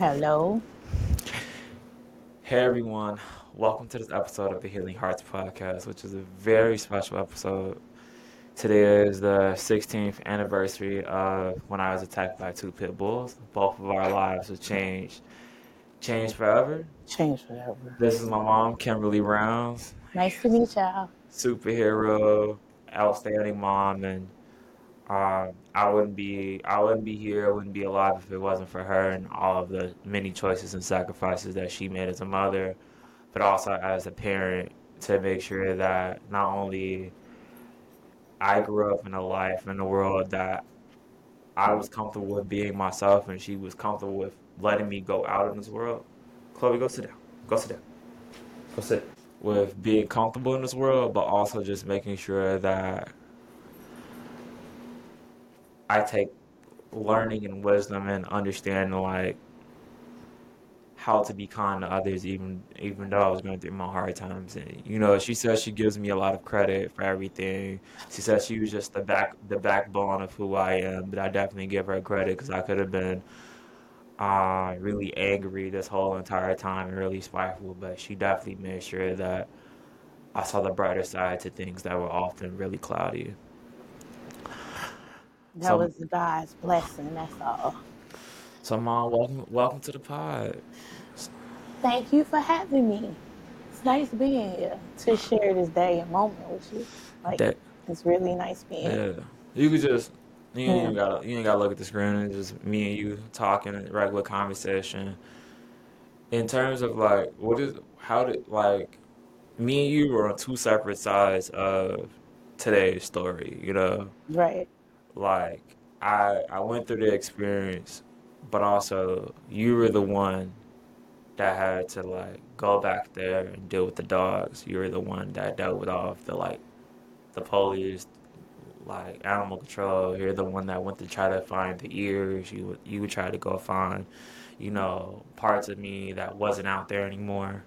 Hello. Hey everyone, welcome to this episode of the Healing Hearts podcast, which is a very special episode. Today is the 16th anniversary of when I was attacked by two pit bulls. Both of our lives have changed, changed forever. Changed forever. This is my mom, Kimberly Rounds, Nice to meet y'all. superhero, outstanding mom, and um, I wouldn't be I wouldn't be here, I wouldn't be alive if it wasn't for her and all of the many choices and sacrifices that she made as a mother, but also as a parent to make sure that not only I grew up in a life in a world that I was comfortable with being myself and she was comfortable with letting me go out in this world. Chloe, go sit down. Go sit down. Go sit. With being comfortable in this world, but also just making sure that I take learning and wisdom and understanding like how to be kind to others even even though I was going through my hard times. And you know she says she gives me a lot of credit for everything. She says she was just the back the backbone of who I am but I definitely give her credit because I could have been uh really angry this whole entire time and really spiteful but she definitely made sure that I saw the brighter side to things that were often really cloudy That so was God's blessing, that's all. so mom welcome welcome to the pod Thank you for having me. It's nice being here to share this day and moment with you. Like, that it's really nice being here. Yeah, you could just you ain't Yeah. even gotta you ain't gotta look at the screen. It's just me and you talking, regular conversation. In terms of like, what is how did like me and you were on two separate sides of today's story. You know, Right. Like I I went through the experience, but also you were the one that had to like go back there and deal with the dogs. You were the one that dealt with all of the like the police, like animal control. You're the one that went to try to find the ears. You you would try to go find, you know, parts of me that wasn't out there anymore.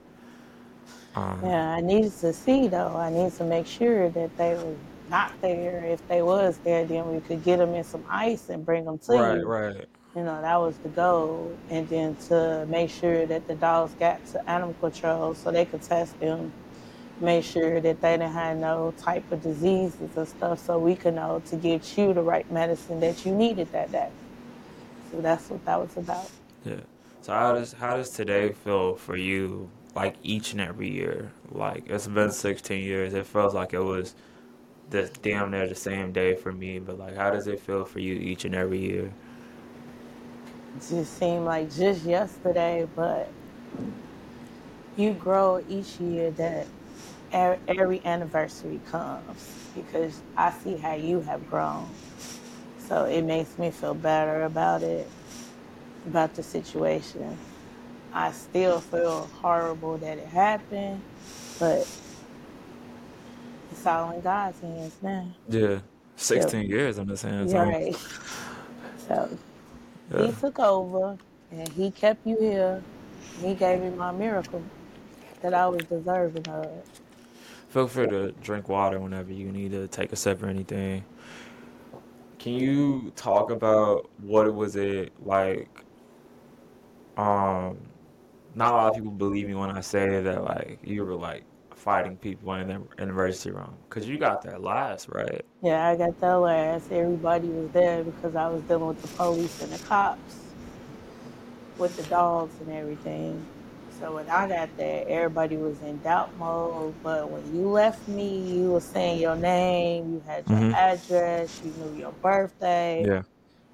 Um, Yeah, I needed to see though. I needed to make sure that they were not there. If they was there, then we could get them in some ice and bring them to right, you. right. You know, that was the goal. And then to make sure that the dogs got to animal control so they could test them, make sure that they didn't have no type of diseases and stuff so we could know to get you the right medicine that you needed that day. So that's what that was about. Yeah. So how does how does today feel for you? Like each and every year, like it's been 16 years. It feels like it was the damn near the same day for me. But like, how does it feel for you each and every year? Just seemed like just yesterday, but you grow each year that every anniversary comes because I see how you have grown. So it makes me feel better about it, about the situation. I still feel horrible that it happened, but it's all in God's hands now. Yeah, Yep. 16 years I'm just saying. So. right. So Yeah. he took over and he kept you here. He gave me my miracle that I was deserving of. Feel free to drink water whenever you need to take a sip or anything. Can you talk about what it was it like? Um, not a lot of people believe me when I say that like you were like fighting people in the emergency room because you got that last right. Yeah, I got that last. Everybody was there because I was dealing with the police and the cops, with the dogs and everything. So when I got there, everybody was in doubt mode. But when you left me, you were saying your name, you had your hmm address, you knew your birthday. Yeah.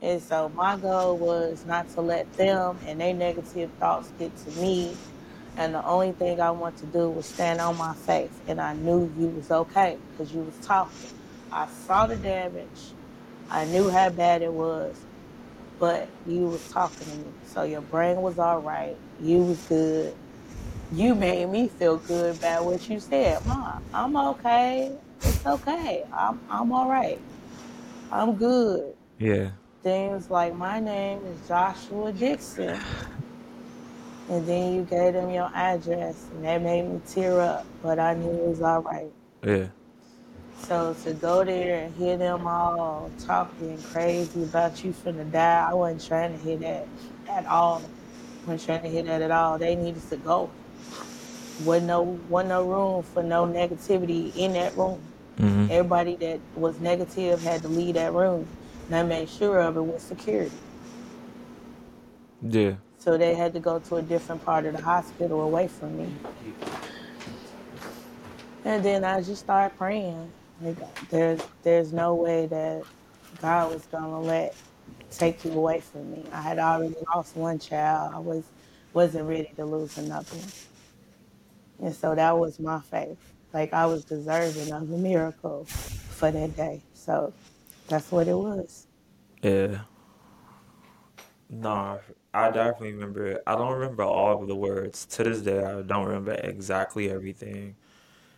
And so my goal was not to let them and their negative thoughts get to me. And the only thing I want to do was stand on my faith. And I knew you was okay because you was talking. I saw the damage. I knew how bad it was, but you was talking to me. So your brain was all right. You was good. You made me feel good about what you said. Mom, I'm okay. It's okay. I'm I'm all right. I'm good. Yeah. Things like my name is Joshua Dixon. And then you gave them your address and that made me tear up, but I knew it was all right. Yeah. So to go there and hear them all talking crazy about you finna die, I wasn't trying to hear that at all. Wasn't trying to hear that at all. They needed to go. Wasn't no, wasn't no room for no negativity in that room. hmm Everybody that was negative had to leave that room. And I made sure of it with security. Yeah. So they had to go to a different part of the hospital away from me. And then I just started praying. Like, there's there's no way that God was gonna let take you away from me. I had already lost one child. I was wasn't ready to lose another. And so that was my faith. Like I was deserving of a miracle for that day. So that's what it was. Yeah. No, I definitely remember. I don't remember all of the words. To this day, I don't remember exactly everything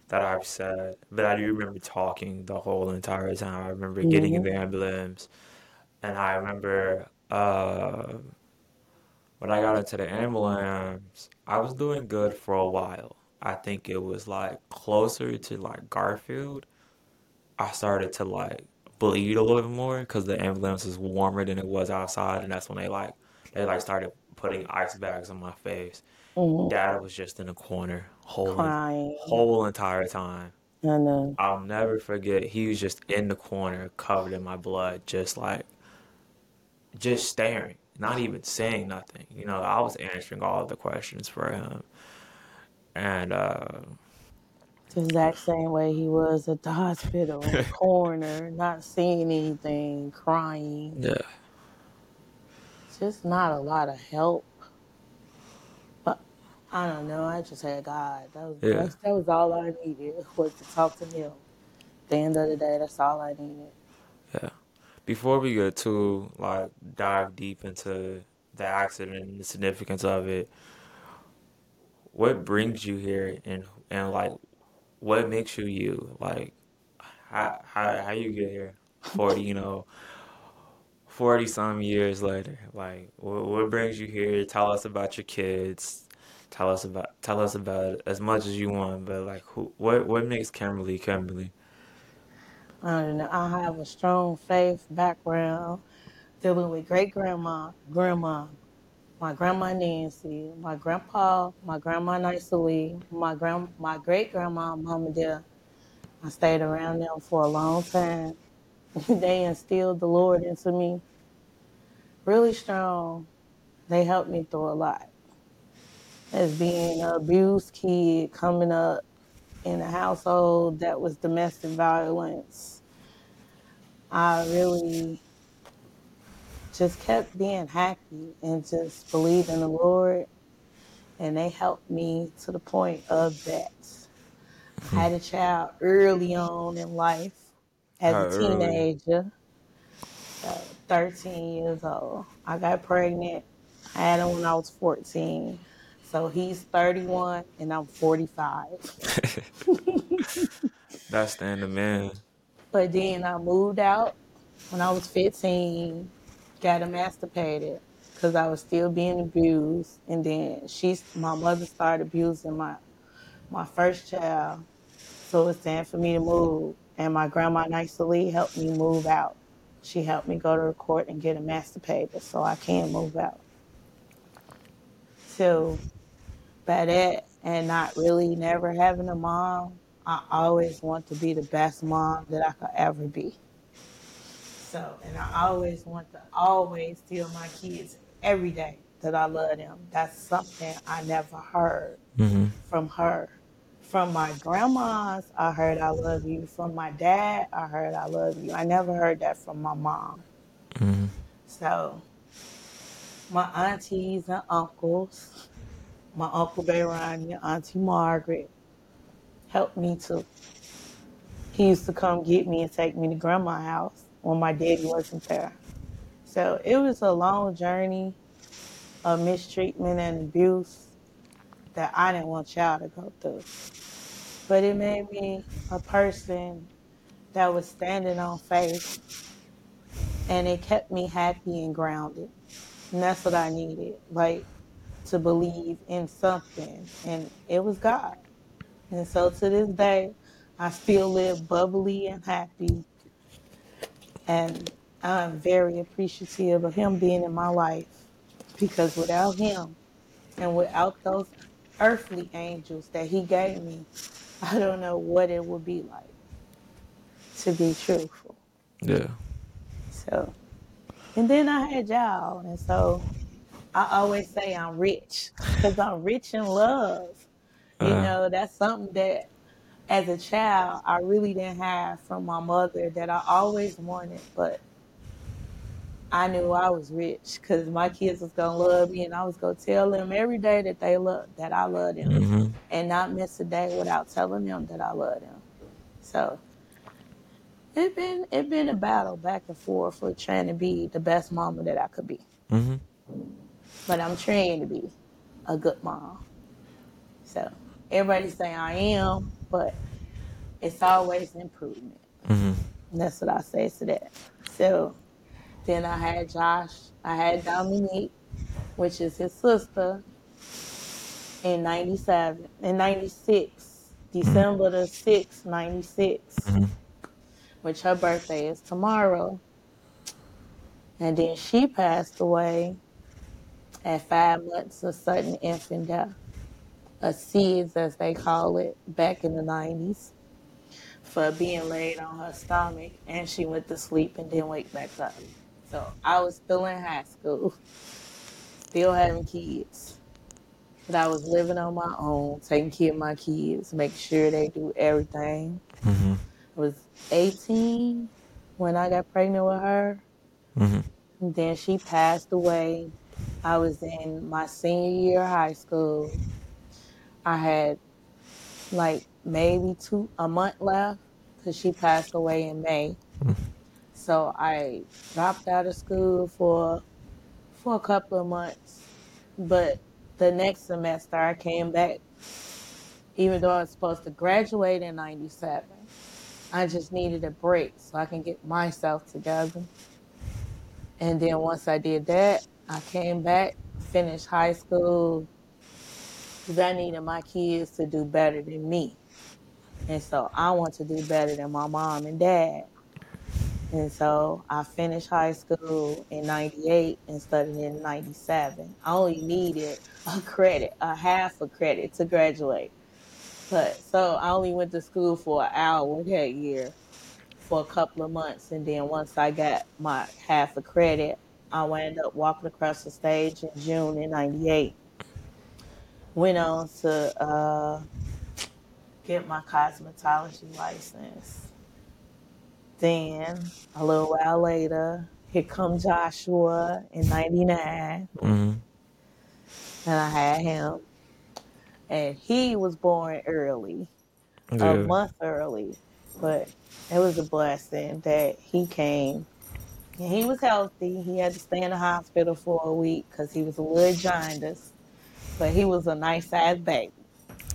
that I've said, but I do remember talking the whole entire time. I remember getting in hmm the ambulance, and I remember uh, when I got into the ambulance, I was doing good for a while. I think it was like closer to like Garfield. I started to like bleed a little bit more because the ambulance is warmer than it was outside, and that's when they like they like started putting ice bags on my face. hmm Dad was just in the corner, whole Crying. whole entire time. And uh, I'll never forget. He was just in the corner, covered in my blood, just like just staring, not even saying nothing. You know, I was answering all of the questions for him, and uh, the exact same way he was at the hospital in the corner, not seeing anything, crying. yeah, Just not a lot of help. But I don't know. I just had God. That was yeah, that's, that was all I needed was to talk to Him. The end of the day, that's all I needed. yeah. Before we get too like dive deep into the accident and the significance of it, what brings you here and and like what makes you you? Like how how how you get here? for you know, 40 some years later. Like what, what brings you here? Tell us about your kids. Tell us about tell us about as much as you want, but like who what what makes Kimberly Kimberly? I don't know. I have a strong faith background dealing with great grandma, grandma, my grandma Nancy, my grandpa, my grandma Nicely, my grand, my great grandma, Mama Dear. I stayed around them for a long time. they instilled the Lord into me really strong. They helped me through a lot. As being an abused kid coming up in a household that was domestic violence, I really just kept being happy and just believing the Lord. And they helped me to the point of that. I had a child early on in life as How a teenager, uh, 13 years old. I got pregnant. I had him when I was 14. So he's 31 and I'm 45. That's the end of man. But then I moved out when I was 15, got emancipated because I was still being abused. And then she's my mother started abusing my my first child. So it's time for me to move. And my grandma Nicely helped me move out. She helped me go to the court and get emancipated so I can move out. So by that and not really never having a mom, I always want to be the best mom that I could ever be. So, and I always want to always tell my kids every day that I love them. That's something I never heard hmm from her. From my grandmas, I heard I love you. From my dad, I heard I love you. I never heard that from my mom. hmm So, my aunties and uncles, my uncle Bayron and auntie Margaret helped me to. He used to come get me and take me to grandma's house when my daddy wasn't there. So it was a long journey of mistreatment and abuse that I didn't want y'all to go through. But it made me a person that was standing on faith and it kept me happy and grounded. And that's what I needed, like to believe in something. And it was God. And so to this day, I still live bubbly and happy. And I'm very appreciative of Him being in my life because without Him, And without those earthly angels that he gave me, I don't know what it would be like to be truthful. Yeah. So, and then I had y'all, and so I always say I'm rich because I'm rich in love. You Uh, know, that's something that as a child I really didn't have from my mother that I always wanted, but I knew I was rich because my kids was gonna love me, and I was gonna tell them every day that they love that I love them, hmm and not miss a day without telling them that I love them. So it been it been a battle back and forth for trying to be the best mama that I could be, hmm but I'm trying to be a good mom. So everybody say I am, but it's always improvement. hmm that's what I say to that. So then I had Josh, I had Dominique, which is his sister, in 97, in 96, December the 6th, 96, hmm which her birthday is tomorrow. And then she passed away at five months of sudden infant death, a SIDS as they call it, back in the 90s, for being laid on her stomach. And she went to sleep and didn't wake back up. So I was still in high school, still having kids. But I was living on my own, taking care of my kids, making sure they do everything. hmm I was 18 when I got pregnant with her. hmm And then she passed away. I was in my senior year of high school. I had like maybe two a month left because she passed away in May. So I dropped out of school for for a couple of months. But the next semester I came back, even though I was supposed to graduate in '97. I just needed a break so I can get myself together. And then once I did that, I came back, finished high school, because I needed my kids to do better than me. And so I want to do better than my mom and dad. And so I finished high school in 98 and studied in 97. I only needed a credit, a half a credit to graduate. But so I only went to school for an hour that year for a couple of months. And then once I got my half a credit, I wound up walking across the stage in June in 98. Went on to uh, get my cosmetology license. Then a little while later, here come Joshua in 99. hmm And I had him. And he was born early a month early, but it was a blessing that he came. And he was healthy. He had to stay in the hospital for a week because he was a little jaundiced, but he was a nice sized baby,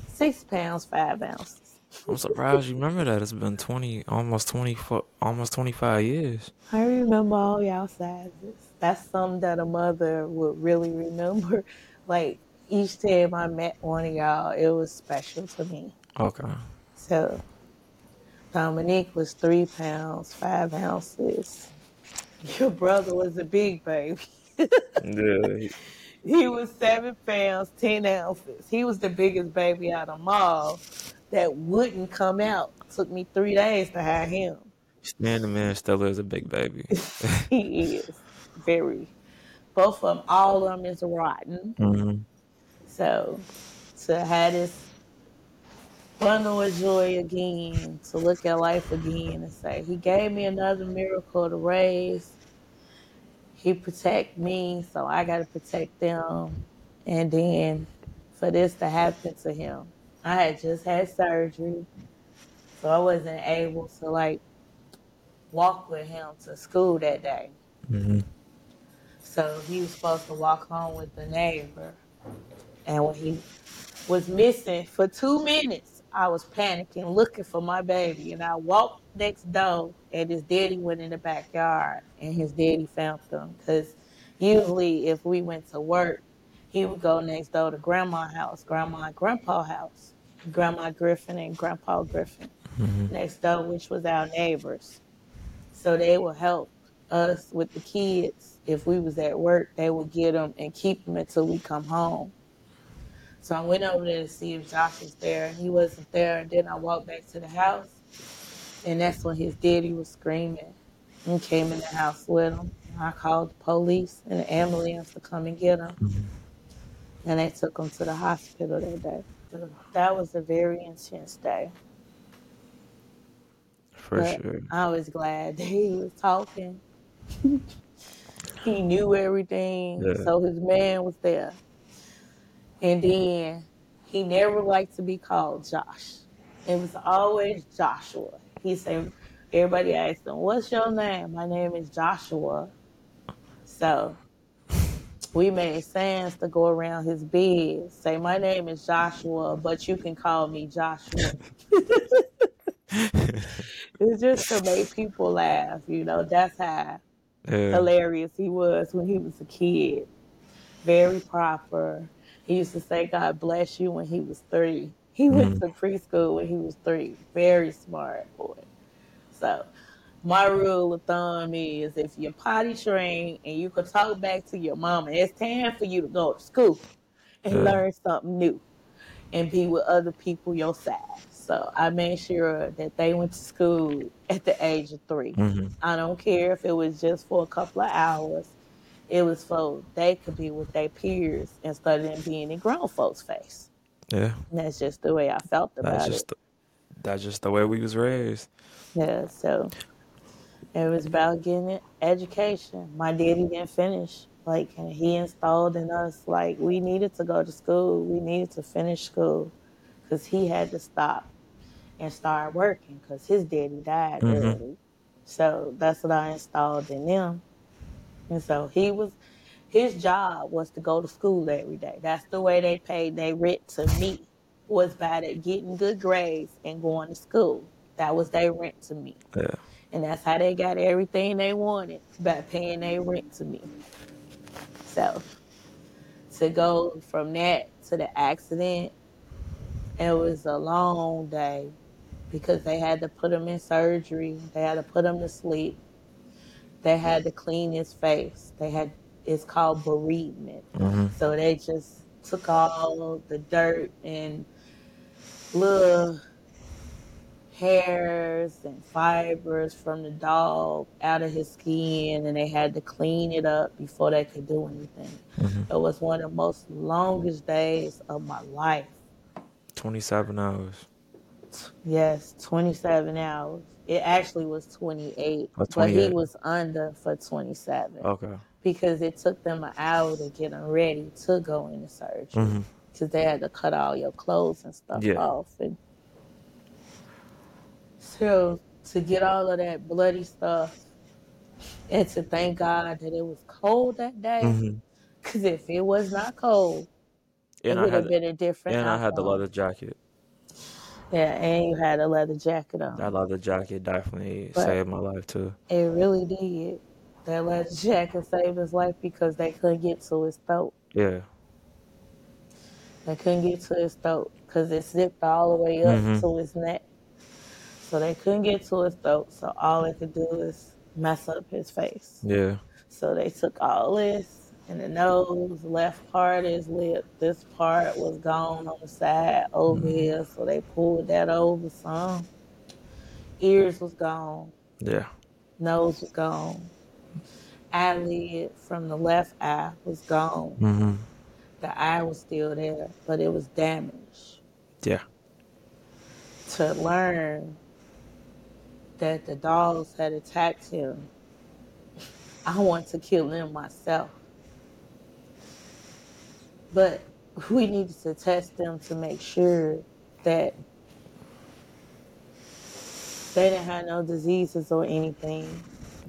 six pounds five ounces. I'm surprised you remember that. It's been 20, almost 24, almost 25 years. I remember all y'all sizes. That's something that a mother would really remember. Like each time I met one of y'all, it was special to me. Okay. So Dominique was three pounds, five ounces. Your brother was a big baby. Yeah. He was seven pounds, ten ounces. He was the biggest baby out of them all that wouldn't come out. Took me three days to have him. Stan the man still is a big baby. he is very. Both of them, all of them is rotten. hmm So to have this bundle of joy again, to look at life again and say, He gave me another miracle to raise. He protect me, so I gotta protect them. And then for this to happen to him. I had just had surgery, so I wasn't able to like walk with him to school that day. hmm So he was supposed to walk home with the neighbor. And when he was missing for two minutes, I was panicking, looking for my baby. And I walked next door, and his daddy went in the backyard, and his daddy found them. Because usually, if we went to work, he would go next door to grandma's house, grandma and grandpa's house, grandma Griffin and grandpa Griffin hmm next door, which was our neighbors. So they would help us with the kids. If we was at work, they would get them and keep them until we come home. So I went over there to see if Josh was there, and he wasn't there. And then I walked back to the house, and that's when his daddy was screaming and came in the house with him. I called the police and the ambulance to come and get him, Mhm. and they took him to the hospital that day. That was a very intense day, For but sure. I was glad that he was talking. he knew everything, Yeah. so his man was there. And then he never liked to be called Josh. It was always Joshua. He said, everybody asked him, What's your name? My name is Joshua. So we made Sans to go around his bed, say, My name is Joshua, but you can call me Joshua. It's just to make people laugh, you know. That's how yeah. hilarious he was when he was a kid. Very proper. He used to say God bless you when he was three. He went Mhm. to preschool when he was three. Very smart boy. So my rule of thumb is if you're potty trained and you can talk back to your mama, it's time for you to go to school and learn something new and be with other people your size. So I made sure that they went to school at the age of three. hmm I don't care if it was just for a couple of hours. It was so they could be with their peers instead of them being in grown folks' face. Yeah. And that's just the way I felt about That's just it. that's just the way we was raised. Yeah, so it was about getting an education. My daddy didn't finish. Like, and he installed in us, like, we needed to go to school. We needed to finish school because he had to stop and start working because his daddy died hmm early. So that's what I installed in them. And so he was, his job was to go to school every day. That's the way they paid their rent to me, was by the getting good grades and going to school. That was their rent to me. Yeah. And that's how they got everything they wanted by paying their rent to me. So to go from that to the accident, it was a long day because they had to put him in surgery. They had to put him to sleep. They had to clean his face. They had it's called bereavement. hmm So they just took all the dirt and little hairs and fibers from the dog out of his skin and they had to clean it up before they could do anything. hmm It was one of the most longest days of my life. Twenty seven hours. Yes, 27 hours. It actually was 28, Or but he was under for 27 Okay. because it took them an hour to get him ready to go into surgery because they had to cut all your clothes and stuff Yeah. off. And so to get all of that bloody stuff and to thank God that it was cold that day hmm because if it was not cold, it And I would have been a different and I had the leather jacket. Yeah, and you had a leather jacket on. That leather jacket definitely But saved my life too. it really did. That leather jacket saved his life because they couldn't get to his throat. Yeah. They couldn't get to his throat because it zipped all the way up hmm to his neck. So they couldn't get to his throat. So all they could do is mess up his face. Yeah. So they took all this and the nose, left part of his lip. This part was gone on the side over hmm here. So they pulled that over some. Ears was gone. Yeah. Nose was gone. Eyelid from the left eye was gone. Mm-hmm. The eye was still there, but it was damaged. Yeah. To learn that the dogs had attacked him, I want to kill them myself. But we needed to test them to make sure that they didn't have no diseases or anything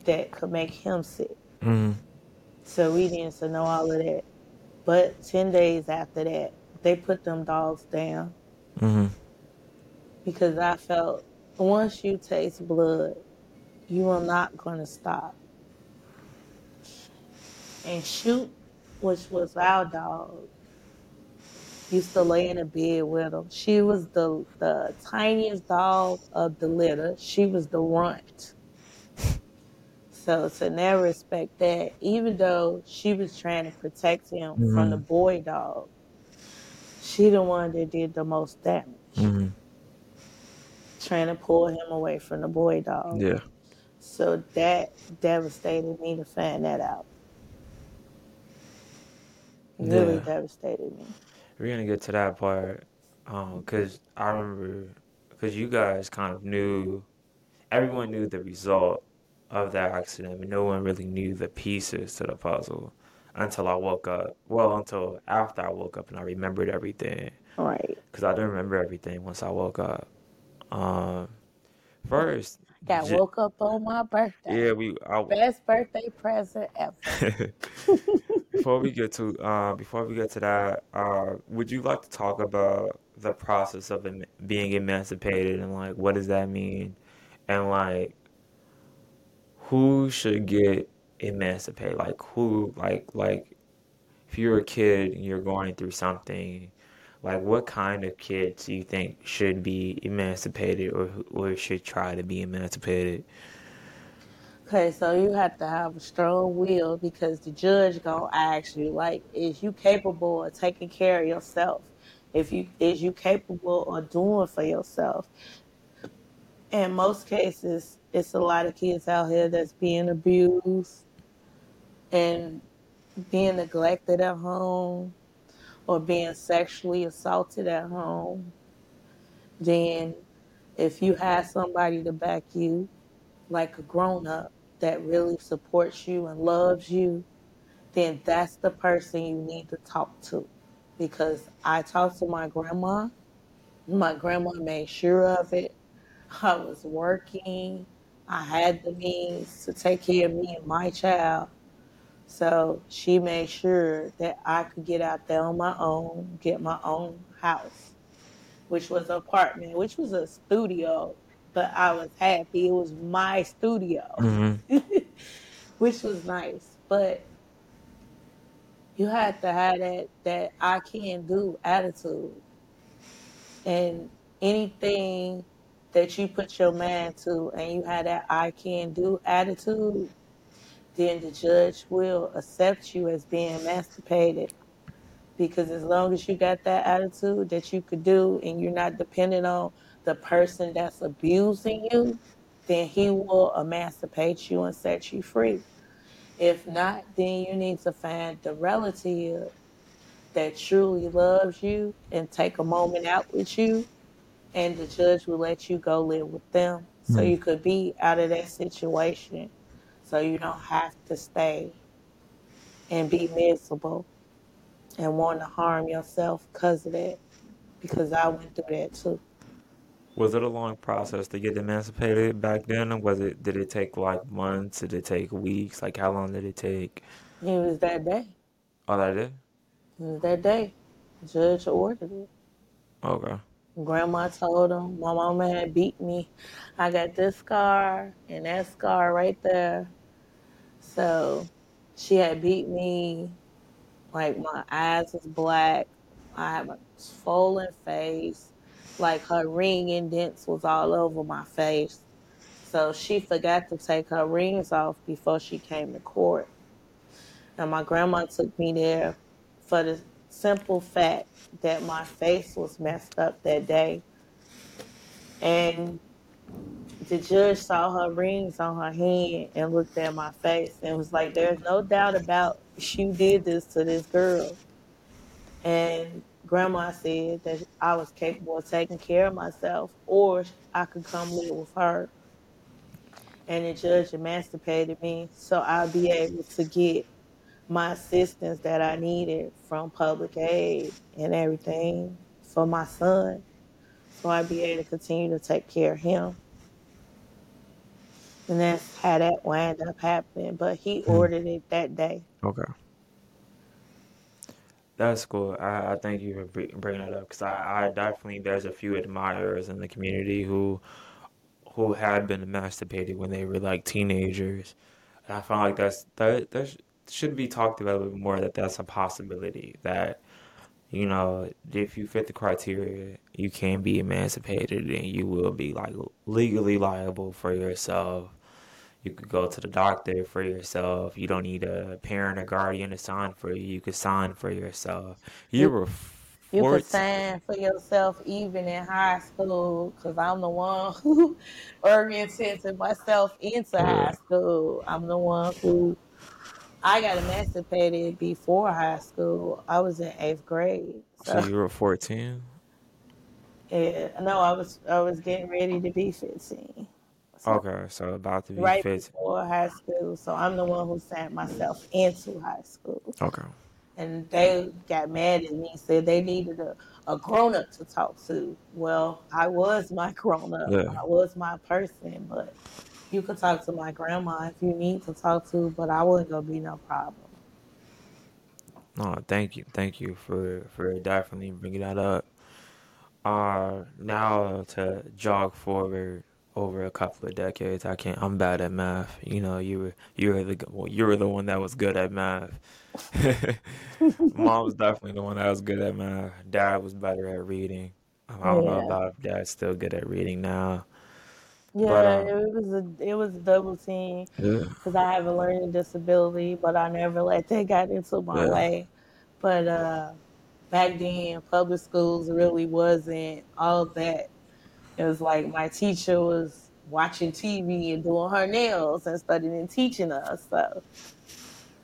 that could make him sick. hmm So we needed to know all of that. But 10 days after that, they put them dogs down hmm because I felt once you taste blood, you are not going to stop. And Shoot, which was our dog, used to lay in a bed with him. She was the, the tiniest dog of the litter. She was the runt. So to never respect that, even though she was trying to protect him from the hmm boy dog, she the one that did the most damage. Trying to pull him away from the boy dog. Yeah. So that devastated me to find that out. Really Yeah. devastated me. We're gonna get to that part, um, cause I remember, cause you guys kind of knew, everyone knew the result of that accident, but no one really knew the pieces to the puzzle until I woke up. Well, until after I woke up and I remembered everything, Right. cause I didn't remember everything once I woke up. Um, first, Got j woke up on my birthday. yeah, we, I, Best birthday present ever. Before we get to uh, before we get to that, uh, would you like to talk about the process of em being emancipated and like what does that mean, and like who should get emancipated? Like who like like if you're a kid and you're going through something, like what kind of kids do you think should be emancipated or or should try to be emancipated? Okay, so you have to have a strong will because the judge gonna ask you, like, is you capable of taking care of yourself? If you is you capable of doing for yourself? In most cases, it's a lot of kids out here that's being abused and being neglected at home or being sexually assaulted at home. Then, if you have somebody to back you, like a grown up that really supports you and loves you, then that's the person you need to talk to. Because I talked to my grandma, my grandma made sure of it. I was working, I had the means to take care of me and my child. So she made sure that I could get out there on my own, get my own house, which was an apartment, which was a studio, but I was happy. It was my studio, hmm which was nice. But you had to have that that I can do attitude. And anything that you put your mind to and you have that I can do attitude, then the judge will accept you as being emancipated. Because as long as you got that attitude that you could do and you're not dependent on the person that's abusing you, then he will emancipate you and set you free. If not, then you need to find the relative that truly loves you and take a moment out with you, and the judge will let you go live with them so hmm. you could be out of that situation so you don't have to stay and be miserable and want to harm yourself because of that. Because I went through that too. Was it a long process to get emancipated back then, or was it, did it take like months? Did it take weeks? Like how long did it take? It was that day. Oh, that did? It was that day. Judge ordered it. Okay. Grandma told him my mama had beat me. I got this scar and that scar right there. So she had beat me. Like my eyes was black. I had a swollen face. Like her ring indents was all over my face. So she forgot to take her rings off before she came to court. And my grandma took me there for the simple fact that my face was messed up that day. And the judge saw her rings on her hand and looked at my face and was like, There's no doubt about you did this to this girl. And grandma said that I was capable of taking care of myself or I could come live with her. And the judge emancipated me so I'll be able to get my assistance that I needed from public aid and everything for my son. So I'd be able to continue to take care of him. And that's how that wound up happening. But he Hmm. ordered it that day. Okay. That's cool. I, I thank you for br- bringing that up because I, I definitely there's a few admirers in the community who who had been emancipated when they were like teenagers, and I find like that's that that sh- should be talked about a little bit more. That that's a possibility. That you know if you fit the criteria, you can be emancipated and you will be like legally liable for yourself. You could go to the doctor for yourself. You don't need a parent or guardian to sign for you. You could sign for yourself. You were You could 14. stand for yourself even in high school, cause I'm the one who oriented myself into Yeah. high school. I'm the one who I got emancipated before high school. I was in eighth grade, So so you were 14? yeah. No, I was I was getting ready to be 15. So Okay, so about to be right 15. before high school. So I'm the one who sent myself into high school. Okay. and they got mad at me said they needed a, a grown-up to talk to well i was my grown-up Yeah. i was my person but you could talk to my grandma if you need to talk to but i wasn't gonna be no problem No, thank you. Thank you for for definitely bringing that up. Uh, now to jog forward over a couple of decades, I can't. I'm bad at math. You know, you were you were the well, you were the one that was good at math. Mom was definitely the one that was good at math. Dad was better at reading. Um, I don't know about if Dad's still good at reading now, Yeah, but yeah um, it was a it was a double team yeah, because i have a learning disability but i never let that get into my yeah, way but uh back then public schools really wasn't all that It was like my teacher was watching TV and doing her nails and studying and teaching us. So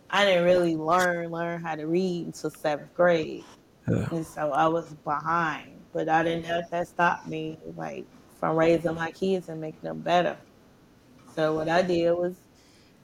I didn't really learn learn how to read until seventh grade, yeah, and so I was behind. But I didn't let that stop me, like from raising my kids and making them better. So what I did was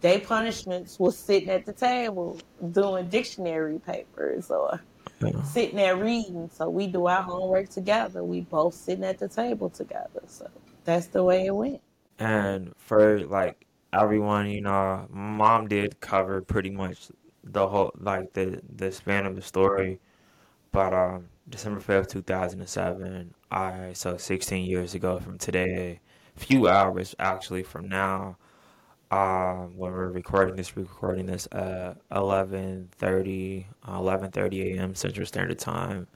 day punishments was sitting at the table doing dictionary papers or yeah. sitting there reading. So we do our homework together. We both sitting at the table together. So that's the way it went. And for like everyone, you know, mom did cover pretty much the whole like the the span of the story. But um, December 5th, 2007, I so 16 years ago from today, a few hours actually from now, um, when we're recording this, we're recording this at 11:30, uh, 11:30 a.m. Central Standard Time,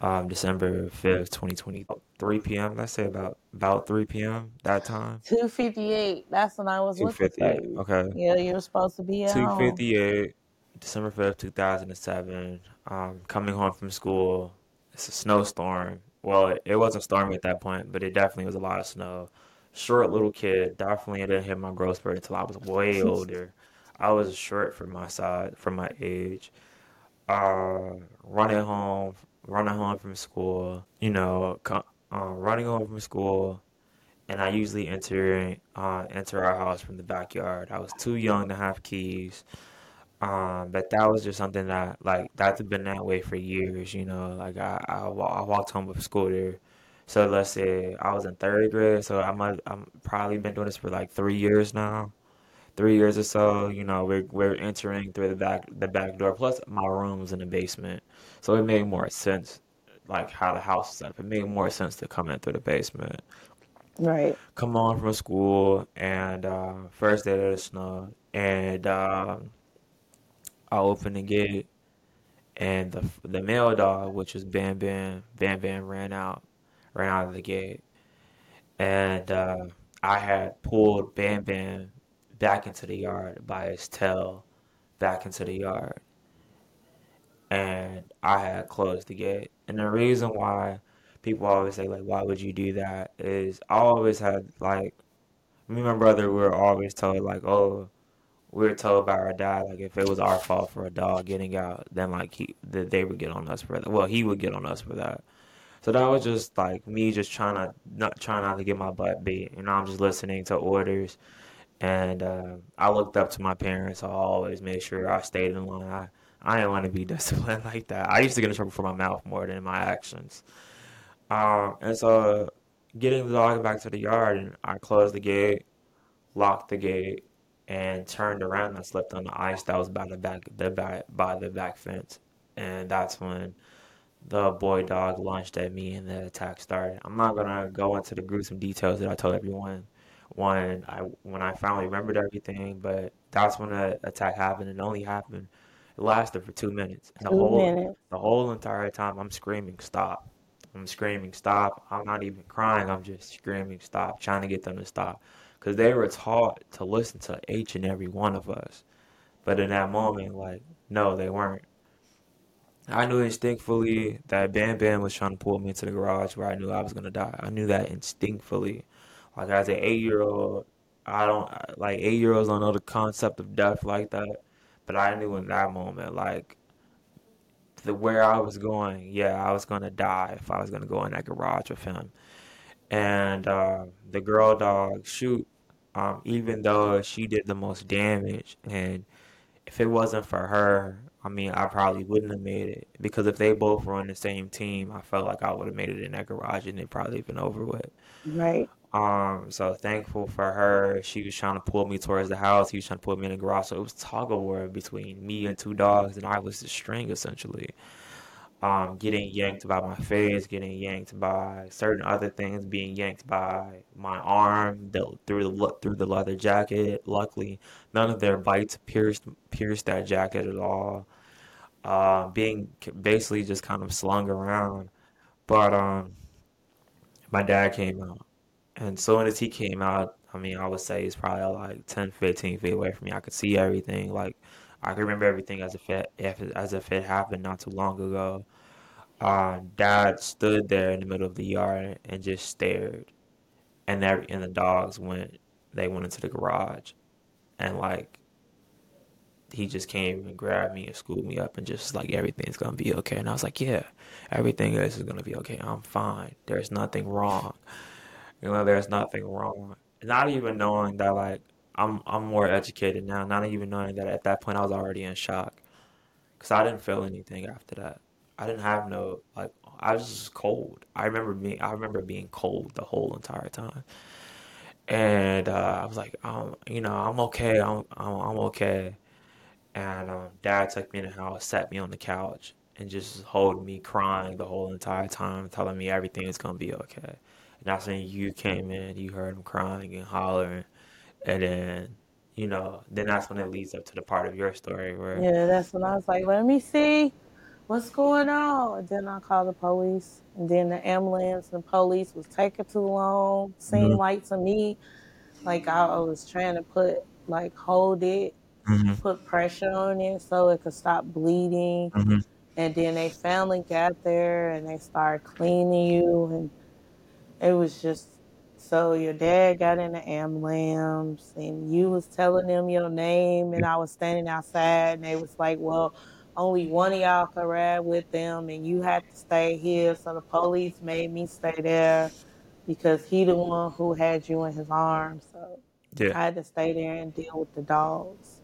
um, December 5th, 2020, 3 p.m. Let's say about about 3 p.m. that time. Two fifty eight. That's when I was looking for 258. you. Okay. Yeah, you were supposed to be at home. 258, December 5th, 2007. Um, coming home from school. It's a snowstorm. Well, it, it wasn't stormy at that point, but it definitely was a lot of snow. Short little kid. Definitely didn't hit my growth spurt until I was way older. I was short for my size, for my age. Uh, running home, running home from school, you know, uh, running home from school, and I usually enter uh, enter our house from the backyard. I was too young to have keys, um, but that was just something that like that's been that way for years. You know, like I I, I walked home with a scooter. So let's say I was in third grade, so I might I'm probably been doing this for like three years now. Three years or so, you know, we're we're entering through the back the back door. Plus, my room was in the basement, so it made more sense, like how the house is set up. It made more sense to come in through the basement Right. come home from school and uh, first day of the snow and um, I opened the gate and the the male dog which was Bam Bam Bam Bam ran out ran out of the gate and uh, I had pulled Bam Bam back into the yard by his tail back into the yard and I had closed the gate. And the reason why people always say like, why would you do that? Is I always had like me and my brother we were always told like, oh, we were told by our dad like if it was our fault for a dog getting out, then like he they would get on us for that. Well, he would get on us for that. So that was just like me just trying to not trying not to get my butt beat. You know, I'm just listening to orders. And uh, I looked up to my parents. I always made sure I stayed in line. I, I didn't want to be disciplined like that. I used to get in trouble for my mouth more than my actions. Um, and so getting the dog back to the yard, and I closed the gate, locked the gate, and turned around and slept on the ice that was by the back, the back by the back fence. And that's when the boy dog lunged at me and the attack started. I'm not gonna go into the gruesome details that I told everyone when I when I finally remembered everything, but that's when the attack happened. It only happened. It lasted for two minutes, and the Two whole minutes. the whole entire time I'm screaming stop. I'm screaming stop. I'm not even crying. I'm just screaming stop, trying to get them to stop, because they were taught to listen to each and every one of us. But in that moment, like no, they weren't. I knew instinctively that Bam Bam was trying to pull me into the garage where I knew I was gonna die. I knew that instinctively. Like as an eight year old, I don't like eight year olds don't know the concept of death like that. But I knew in that moment, like the where I was going, yeah, I was gonna die if I was gonna go in that garage with him. And uh, the girl dog, shoot, um, even though she did the most damage, and if it wasn't for her, I mean, I probably wouldn't have made it because if they both were on the same team, I felt like I would have made it in that garage and it probably been over with. Right. Um, so thankful for her. She was trying to pull me towards the house. He was trying to pull me in the garage. So it was tug of war between me and two dogs, and I was the string essentially um, getting yanked by my face, getting yanked by certain other things, being yanked by my arm the, through the through the leather jacket. Luckily, none of their bites pierced pierced that jacket at all. Uh, being basically just kind of slung around. But um, my dad came out, and so soon as he came out, I mean, I would say he's probably like 10, 15 feet away from me. I could see everything. Like I can remember everything as if it, as if it happened not too long ago. Uh, Dad stood there in the middle of the yard and just stared, and every and the dogs went. They went into the garage, and like he just came and grabbed me and scooped me up and just like everything's gonna be okay. And I was like, yeah, everything is gonna be okay. I'm fine. There's nothing wrong. You know, there's nothing wrong. Not even knowing that like I'm I'm more educated now. Not even knowing that at that point I was already in shock because I didn't feel anything after that. I didn't have no like I was just cold. I remember being I remember being cold the whole entire time. And uh, I was like, um, you know, I'm okay. I'm I'm, I'm okay. And um, dad took me in the house, sat me on the couch, and just holding me, crying the whole entire time, telling me everything is gonna be okay. And that's when you came in, you heard him crying and hollering, and then you know, then that's when it leads up to the part of your story where Yeah, that's when I was like, let me see what's going on? And then I called the police. And then the ambulance and the police was taking too long. Seemed hmm like to me, like I, was trying to put, like, hold it, hmm put pressure on it so it could stop bleeding. hmm And then they finally got there and they started cleaning you. And it was just so your dad got in the ambulance and you was telling them your name and I was standing outside and they was like, Well, only one of y'all could ride with them and you had to stay here. So the police made me stay there because he the one who had you in his arms. So Yeah. I had to stay there and deal with the dogs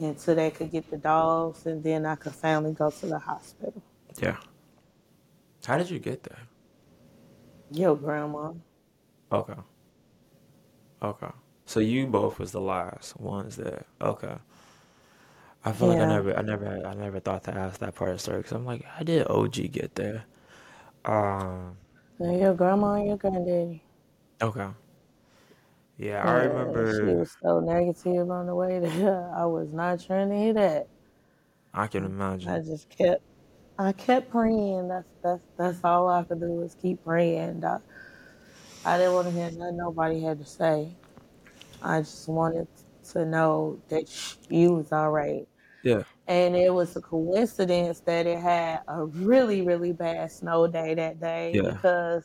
until they could get the dogs and then I could finally go to the hospital. Yeah. How did you get there? Your grandma. Okay. Okay. So you both was the last ones there. Okay. I feel like I Yeah. never, I never, I never thought to ask that part of the story because I'm like, how did OG get there? Um. Your grandma and your granddaddy. Okay. Yeah, I Yeah, she remember. was so negative on the way there. I was not trying to hear that. I can imagine. I imagine. just kept I kept praying. That's that's that's all I could do was keep praying. I, I didn't want to hear nothing nobody had to say. I just wanted to know that sh- you was all right. Yeah. And it was a coincidence that it had a really, really bad snow day that day Yeah. because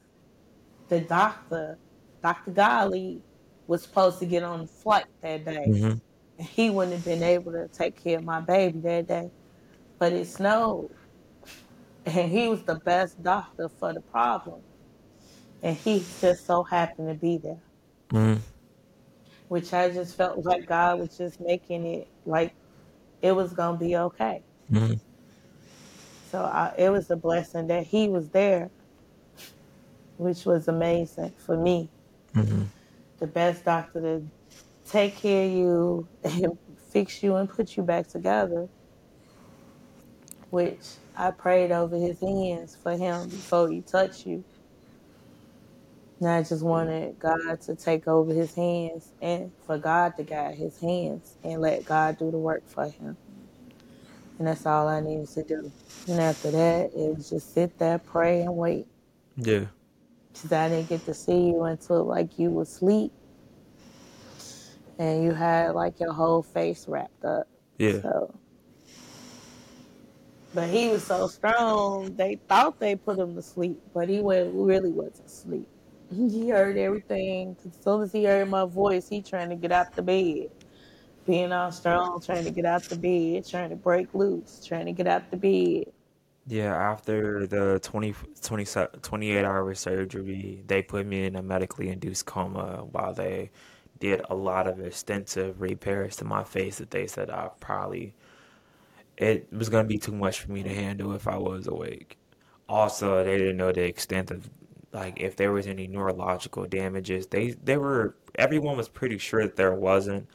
the doctor, Dr. Golly, was supposed to get on the flight that day. hmm And he wouldn't have been able to take care of my baby that day. But it snowed. And he was the best doctor for the problem. And he just so happened to be there. hmm Which I just felt like God was just making it like it was gonna be okay. hmm So I, it was a blessing that he was there, which was amazing for me. hmm The best doctor to take care of you and fix you and put you back together, which I prayed over his hands for him before he touched you. And I just wanted God to take over his hands and for God to guide his hands and let God do the work for him. And that's all I needed to do. And after that, it was just sit there, pray, and wait. Yeah. Because I didn't get to see you until like you was asleep and you had like your whole face wrapped up. Yeah. So But he was so strong, they thought they put him to sleep, but he went, really wasn't asleep. He heard everything. As soon as he heard my voice, he trying to get out the bed. Being all strong, trying to get out the bed, trying to break loose, trying to get out the bed. Yeah, after the 20 20 28 hour surgery, they put me in a medically induced coma while they did a lot of extensive repairs to my face that they said I probably it was gonna be too much for me to handle if I was awake. Also, they didn't know the extent of like if there was any neurological damages. They they were everyone was pretty sure that there wasn't,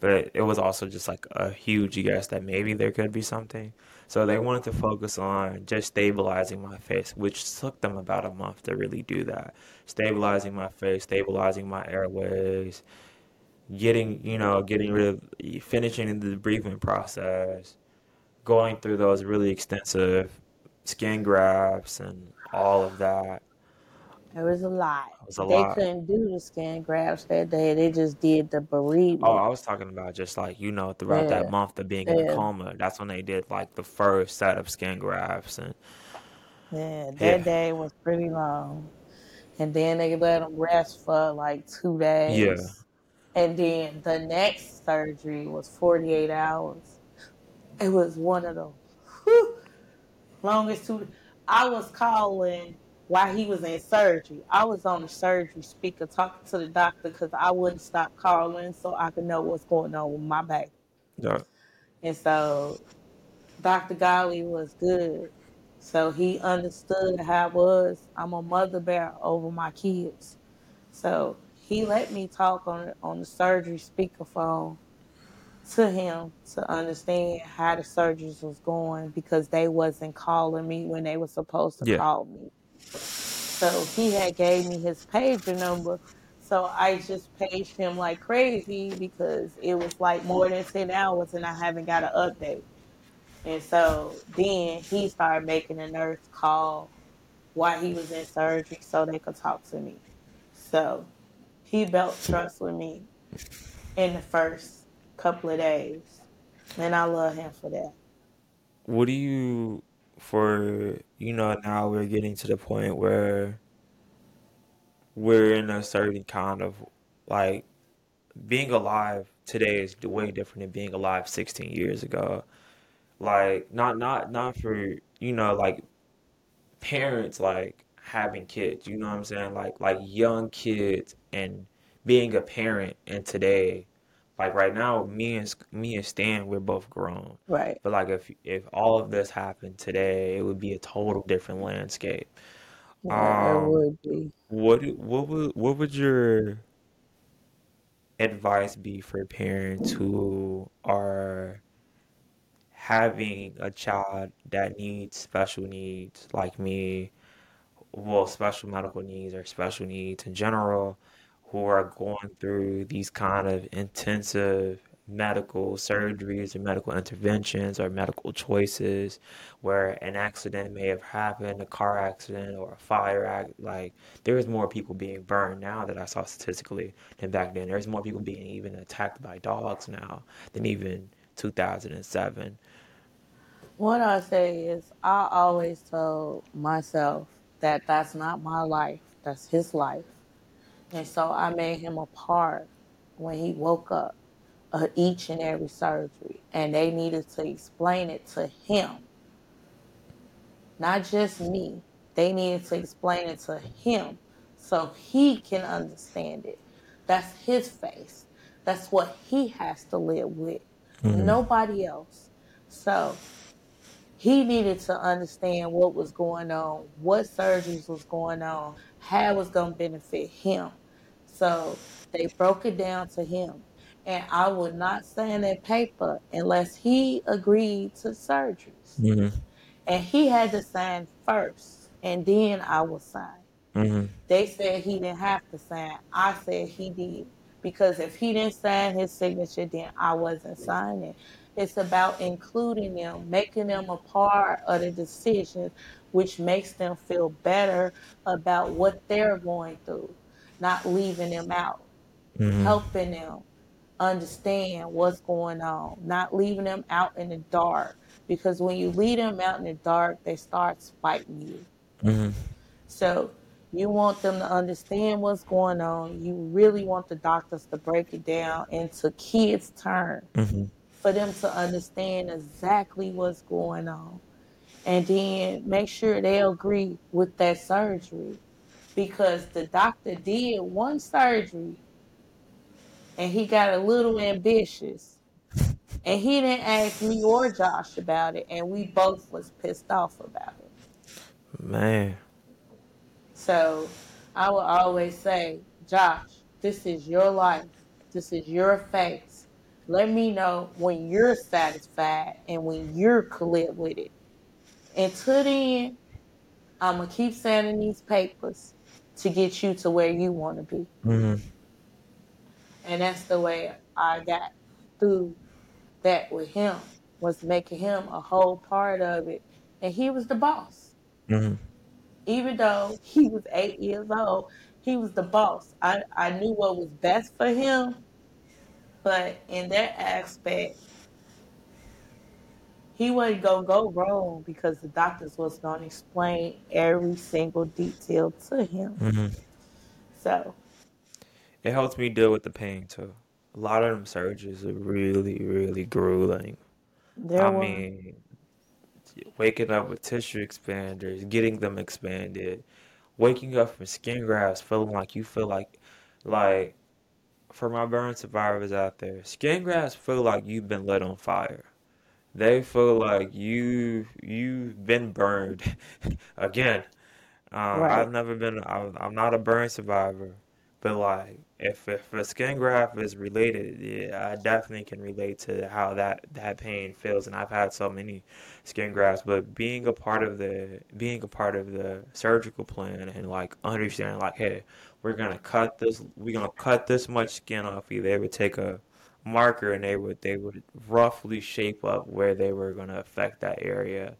but it was also just like a huge guess that maybe there could be something. So they wanted to focus on just stabilizing my face, which took them about a month to really do that. Stabilizing my face, stabilizing my airways, getting, you know, getting rid of, finishing the breathing process, going through those really extensive skin grafts and all of that. It was a lot. It was a They lot. couldn't do the skin grafts that day. They just did the Oh. I was talking about just like, you know, throughout that month of being in a coma, that's when they did like the first set of skin grafts and yeah. That yeah. day was pretty long. And then they let him rest for like two days. Yeah. And then the next surgery was 48 hours. It was one of the whew, longest two. I was calling while he was in surgery. I was on the surgery speaker talking to the doctor because I wouldn't stop calling so I could know what's going on with my baby. Yeah. And so Dr. Golly was good. So he understood how it was. I'm a mother bear over my kids. So he let me talk on on the surgery speakerphone to him to understand how the surgeries was going because they wasn't calling me when they were supposed to Yeah. call me. So he had gave me his pager number. So I just paged him like crazy because it was like more than 10 hours and I haven't got an update. And so then he started making a nurse call while he was in surgery so they could talk to me. So he built trust with me in the first couple of days. And I love him for that. What do you, for, you know, now we're getting to the point where we're in a certain kind of like being alive today is way different than being alive 16 years ago. Like, not, not, not for, you know, like parents like having kids, you know what I'm saying? Like like young kids and being a parent and today, like right now, me and me and Stan, we're both grown. Right. But like if if all of this happened today, it would be a total different landscape. Yeah, it Um, would be. what what would what would your advice be for parents who are having a child that needs special needs like me well, special medical needs or special needs in general, who are going through these kind of intensive medical surgeries or medical interventions or medical choices where an accident may have happened, a car accident or a fire act. Like, there's more people being burned now that I saw statistically than back then. There's more people being even attacked by dogs now than even 2007. What I say is, I always told myself that that's not my life, that's his life. And so I made him a part when he woke up of each and every surgery. And they needed to explain it to him, not just me. They needed to explain it to him so he can understand it. That's his face. That's what he has to live with. hmm Nobody else. So he needed to understand what was going on, what surgeries was going on, how it was going to benefit him. So they broke it down to him. And I would not sign that paper unless he agreed to surgeries. hmm And he had to sign first, and then I would sign. hmm They said he didn't have to sign. I said he did. Because if he didn't sign his signature, then I wasn't signing. It's about including them, making them a part of the decision, which makes them feel better about what they're going through, not leaving them out, hmm helping them understand what's going on, not leaving them out in the dark because when you leave them out in the dark, they start fighting you. Mm-hmm. So you want them to understand what's going on. You really want the doctors to break it down into kids' terms Mm-hmm. for them to understand exactly what's going on. And then make sure they agree with that surgery. Because the doctor did one surgery and he got a little ambitious. And he didn't ask me or Josh about it, and we both was pissed off about it. Man. So I will always say, Josh, this is your life. This is your face. Let me know when you're satisfied and when you're clear with it. Until then, I'm gonna keep signing these papers to get you to where you want to be. Mm-hmm. And that's the way I got through that with him was making him a whole part of it. And he was the boss. Mm-hmm. Even though he was eight years old, he was the boss. I, I knew what was best for him, but in that aspect, he wasn't gonna go wrong because the doctors was gonna explain every single detail to him. Mm-hmm. So It helps me deal with the pain too. A lot of them surgeries are really, really grueling. there I was mean, waking up with tissue expanders, getting them expanded, waking up from skin grafts, feeling like you feel like, like for my burn survivors out there, skin grafts feel like you've been lit on fire. They feel like you you've been burned again. Uh, right. I've never been. I'm, I'm not a burn survivor, but like if if a skin graft is related, yeah, I definitely can relate to how that that pain feels. And I've had so many skin grafts, but being a part of the being a part of the surgical plan and like understanding like, hey, we're gonna cut this, we're gonna cut this much skin off you. They would take a marker and they would they would roughly shape up where they were gonna affect that area.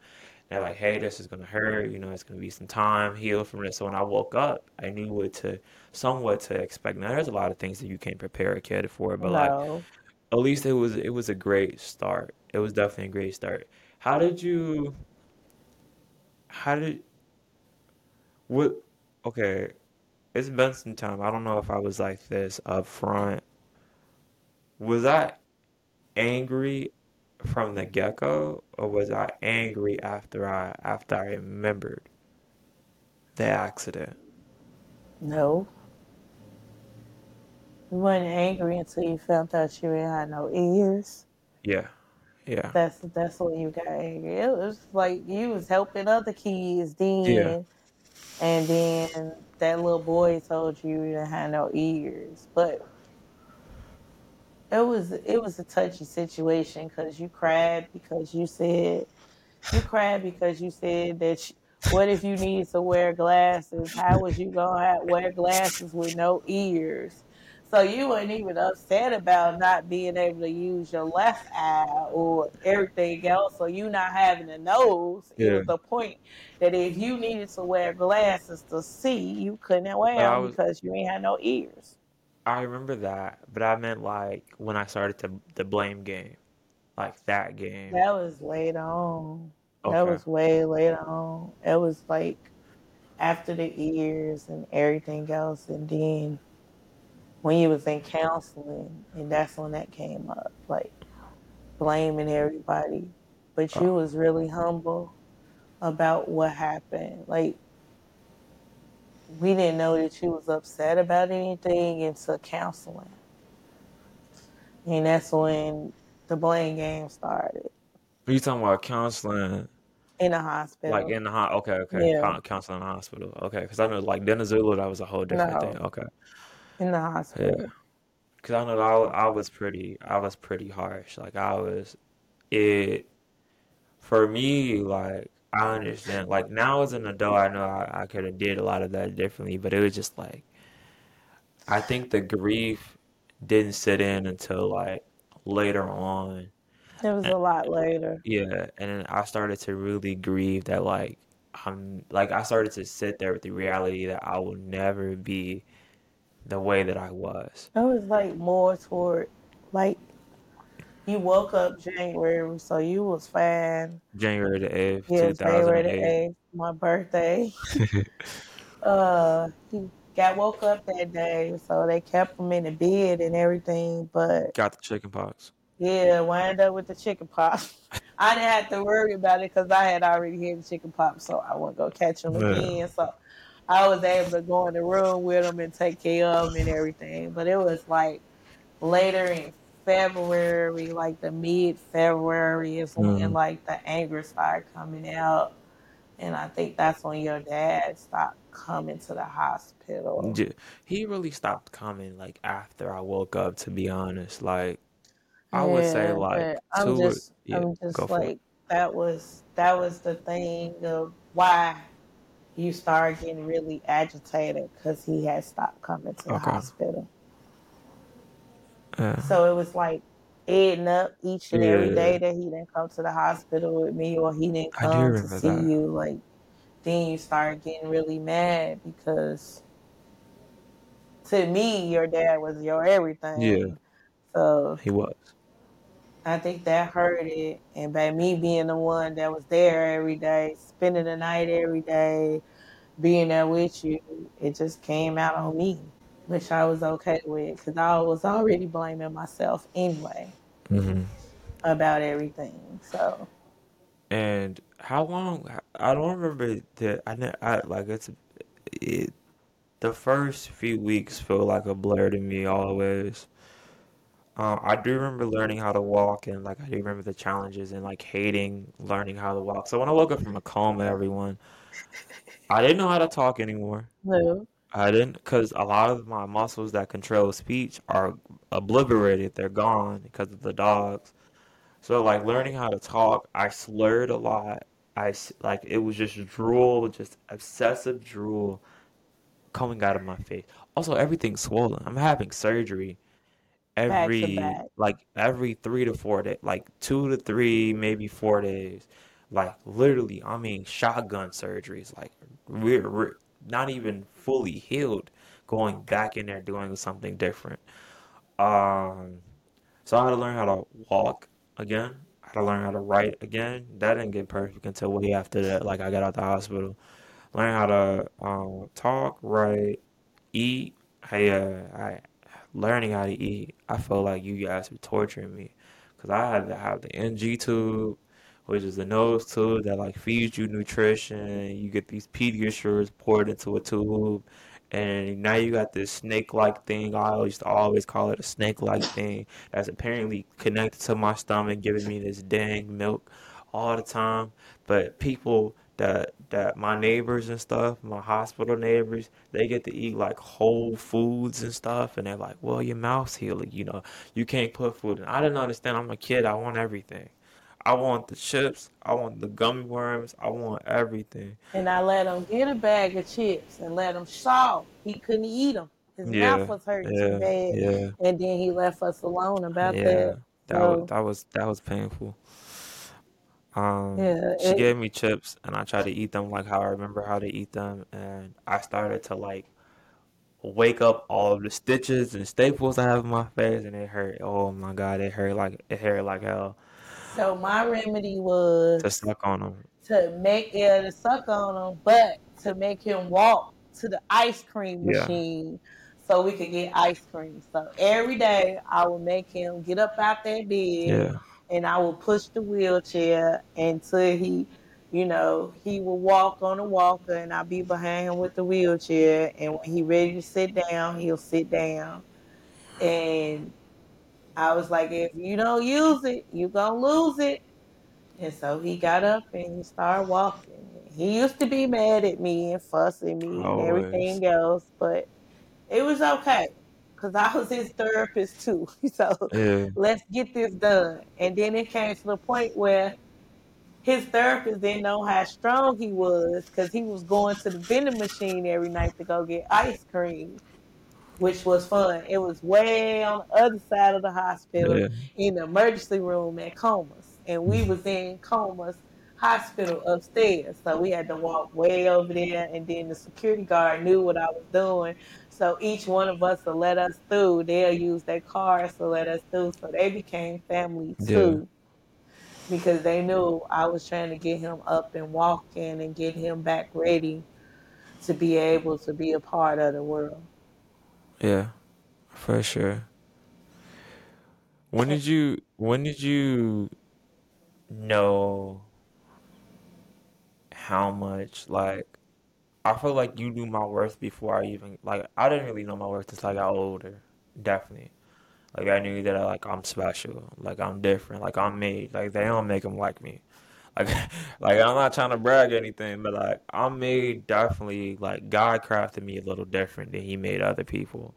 They're like, hey, this is gonna hurt, you know, it's gonna be some time, heal from this. So when I woke up, I knew what to somewhat to expect. Now there's a lot of things that you can't prepare a kid for, but like at least it was it was a great start. It was definitely a great start. How did you how did what okay, it's been some time. I don't know if I was like this up front. Was I angry from the get-go, or was I angry after I after I remembered the accident? No. You weren't angry until you found out you ain't had no ears. Yeah, yeah, That's that's when you got angry. It was like you was helping other kids yeah. then, and then that little boy told you you didn't have no ears. But it was it was a touchy situation because you cried because you said you cried because you said that. You, what if you needed to wear glasses? How was you gonna have, wear glasses with no ears? So you weren't even upset about not being able to use your left eye or everything else, or you not having a nose. It Yeah. was the point that if you needed to wear glasses to see, you couldn't wear I them was because you ain't had no ears. I remember that, but I meant like when I started to the blame game, like that game. That was later on. That was way later on. It was like after the ears and everything else, and then when you was in counseling, and that's when that came up, like blaming everybody. But you Oh, was really humble about what happened. Like we didn't know that you was upset about anything until counseling, and that's when the blame game started you talking about counseling, in the hospital. like hospital. in the ho Okay, okay, Yeah, Coun- counseling in the hospital. Okay, because I know like Denizula, that was a whole different thing. no, Okay, in the hospital. yeah, hospital. because I know I, wa- I was pretty, I was pretty harsh. Like I was, it for me, like I understand. Like now as an adult, I know I, I could have did a lot of that differently, but it was just like I think the grief didn't sit in until like later on. It was And, a lot later. yeah, and then I started to really grieve that like I'm like I started to sit there with the reality that I will never be the way that I was. I was like more toward like You woke up January, so you was fine. January the eighth, Yeah, January the eighth, my birthday. uh, he got woke up that day, so they kept him in the bed and everything. But Got the chicken pox. yeah, wound up with the chicken pox. I didn't have to worry about it because I had already had the chicken pox, so I wouldn't gonna catch him Yeah. again. So I was able to go in the room with him and take care of him and everything. But it was like later in February, like the mid February is when Mhm. like the anger started coming out. And I think that's when your dad stopped coming to the hospital. J- He really stopped coming like after I woke up. To be honest, like I would say Yeah, like but I'm two. or- just Yeah, I'm go just for it. like that was that was the thing of why you started getting really agitated because he had stopped coming to the Okay. hospital. Yeah. So it was like adding up each and every day that he didn't come to the hospital with me or he didn't come to see that. you. Like then you start getting really mad because to me your dad was your everything. Yeah. So he was. I think that hurt it. And by me being the one that was there every day, spending the night every day, being there with you, it just came out on me, which I was okay with because I was already blaming myself anyway hmm about everything. So, And how long? I don't remember that. I, ne- I like it's it. The first few weeks feel like a blur to me always. Um, I do remember learning how to walk, and like I do remember the challenges and like hating learning how to walk. So when I woke up from a coma, everyone, I didn't know how to talk anymore. no. I didn't, because a lot of my muscles that control speech are obliterated. They're gone because of the dogs. So like learning how to talk, I slurred a lot. I like it was just drool, just obsessive drool coming out of my face. Also, everything's swollen. I'm having surgery back every back. like every three to four days, like two to three, maybe four days. Like literally, I mean, shotgun surgeries. Like we're, we're not even fully healed, going back in there doing something different. Um, so I had to learn how to walk again. I had to learn how to write again. That didn't get perfect until way after that. Like I got out the hospital. Learn how to um, talk, write, eat. Hey, uh, I learning how to eat. I felt like you guys were torturing me because I had to have the NG tube, which is a nose tube that like feeds you nutrition. You get these PediaSures poured into a tube, and now you got this snake-like thing. I used to always call it a snake-like thing that's apparently connected to my stomach, giving me this dang milk all the time. But people that that my neighbors and stuff, my hospital neighbors, they get to eat like whole foods and stuff, and they're like, "Well, your mouth's healing, you know. You can't put food in." I didn't understand. I'm a kid. I want everything. I want the chips. I want the gummy worms. I want everything. And I let him get a bag of chips and let him saw he couldn't eat them. His mouth was hurting too bad. yeah, And then he left us alone about yeah. that. That was that was that was painful. Um, yeah, she it, gave me chips, and I tried to eat them like how I remember how to eat them, and I started to like wake up all of the stitches and staples I have in my face, and it hurt. Oh my God, it hurt like it hurt like hell so my remedy was to suck on him. to make yeah to suck on him, but to make him walk to the ice cream Yeah, machine so we could get ice cream. So every day I would make him get up out that bed yeah, and I would push the wheelchair until he, you know, he would walk on the walker and I'd be behind him with the wheelchair. And when he ready to sit down, he'll sit down. And I was like, if you don't use it, you gonna lose it. And so he got up and he started walking. He used to be mad at me and fuss at me and always. everything else, but it was okay because I was his therapist too. So Yeah, let's get this done. And then it came to the point where his therapist didn't know how strong he was because he was going to the vending machine every night to go get ice cream, which was fun. It was way on the other side of the hospital yeah, in the emergency room at Comas. And we mm-hmm. was in Comas hospital upstairs. So we had to walk way over there, and then the security guard knew what I was doing. So each one of us will let us through. They'll use their cars to let us through. So they became family Yeah. too because they knew I was trying to get him up and walking and get him back ready to be able to be a part of the world. Yeah, for sure. When did you when did you know how much like I feel like you knew my worth before I even like I didn't really know my worth until I got older. Definitely. Like I knew that like I'm special, like I'm different, like I'm made. Like they don't make them like me. Like like I'm not trying to brag or anything, but like I'm made definitely like God crafted me a little different than he made other people.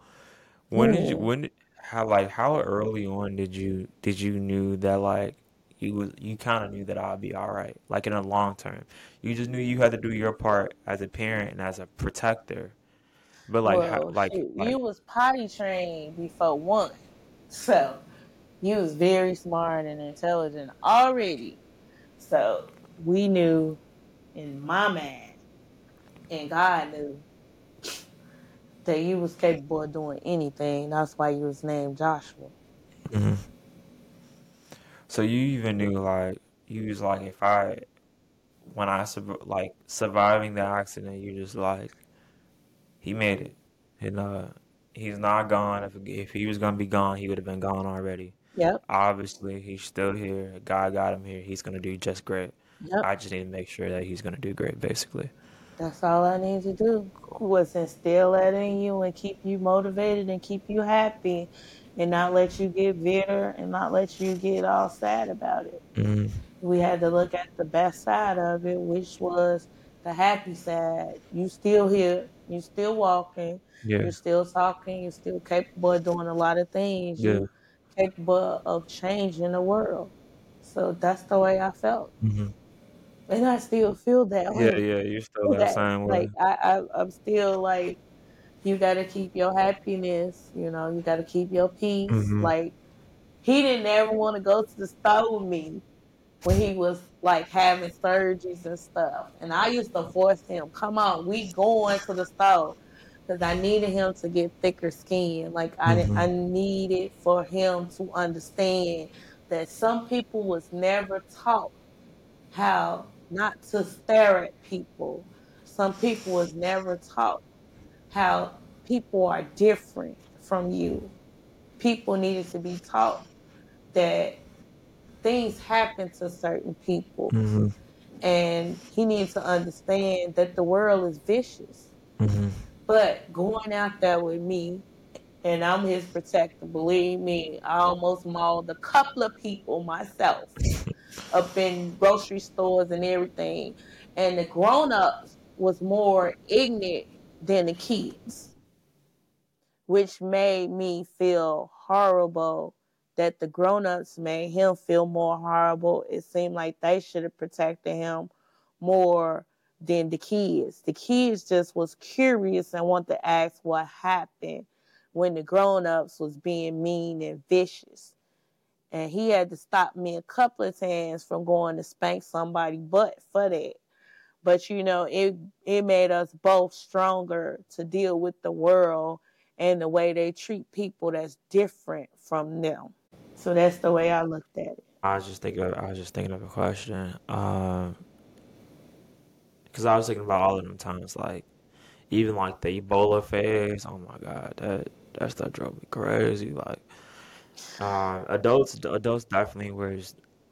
When did you when did- how like how early on did you did you knew that like you was you kind of knew that I'd be all right, like in the long term. You just knew you had to do your part as a parent and as a protector. But like how like shoot, like you was potty trained before one, so you was very smart and intelligent already. So we knew in my mind, and God knew that you was capable of doing anything. That's why you was named Joshua. Mhm. So you even knew like you was like if I when I sur like surviving the accident, you just like he made it. And uh he's not gone. If if he was gonna be gone, he would have been gone already. Yep, Obviously, he's still here. God got him here. He's gonna do just great. yep. I just need to make sure that he's gonna do great, basically. That's all I need to do was instill that in you and keep you motivated and keep you happy and not let you get bitter and not let you get all sad about it. hmm We had to look at the best side of it, which was the happy side. You still here, you still walking, Yeah, you're still talking, you're still capable of doing a lot of things. yeah. You capable of changing the world. So that's the way I felt. hmm And I still feel that Yeah, way yeah. yeah, You're still that same way. Like I, I I'm still like you gotta keep your happiness, you know, you gotta keep your peace. hmm Like he didn't ever want to go to the store with me when he was like having surgeries and stuff. And I used to force him, come on, we going to the store. Because I needed him to get thicker skin. Like I, hmm I needed for him to understand that some people was never taught how not to stare at people. Some people was never taught how people are different from you. People needed to be taught that things happen to certain people hmm and he needs to understand that the world is vicious. hmm But going out there with me and I'm his protector, believe me, I almost mauled a couple of people myself up in grocery stores and everything. And the grown ups was more ignorant than the kids, which made me feel horrible that the grown ups made him feel more horrible. It seemed like they should have protected him more than the kids. The kids just was curious and want to ask what happened when the grown ups was being mean and vicious and he had to stop me a couple of times from going to spank somebody but for that. But you know, it it made us both stronger to deal with the world and the way they treat people that's different from them. So that's the way I looked at it. I was just thinking of, I was just thinking of a question. Um, because I was thinking about all of them times, like even like the Ebola phase. Oh my God, that that stuff drove me crazy. Like, uh, adults, adults definitely were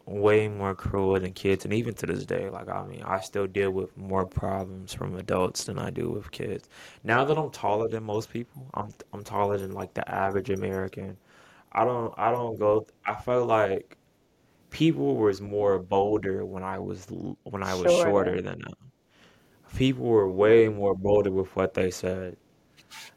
way more cruel than kids, and even to this day, like I mean, I still deal with more problems from adults than I do with kids. Now that I'm taller than most people, I'm I'm taller than like the average American. I don't I don't go. I felt like people was more bolder when I was when I was Shorter. shorter than them. People were way more bolder with what they said.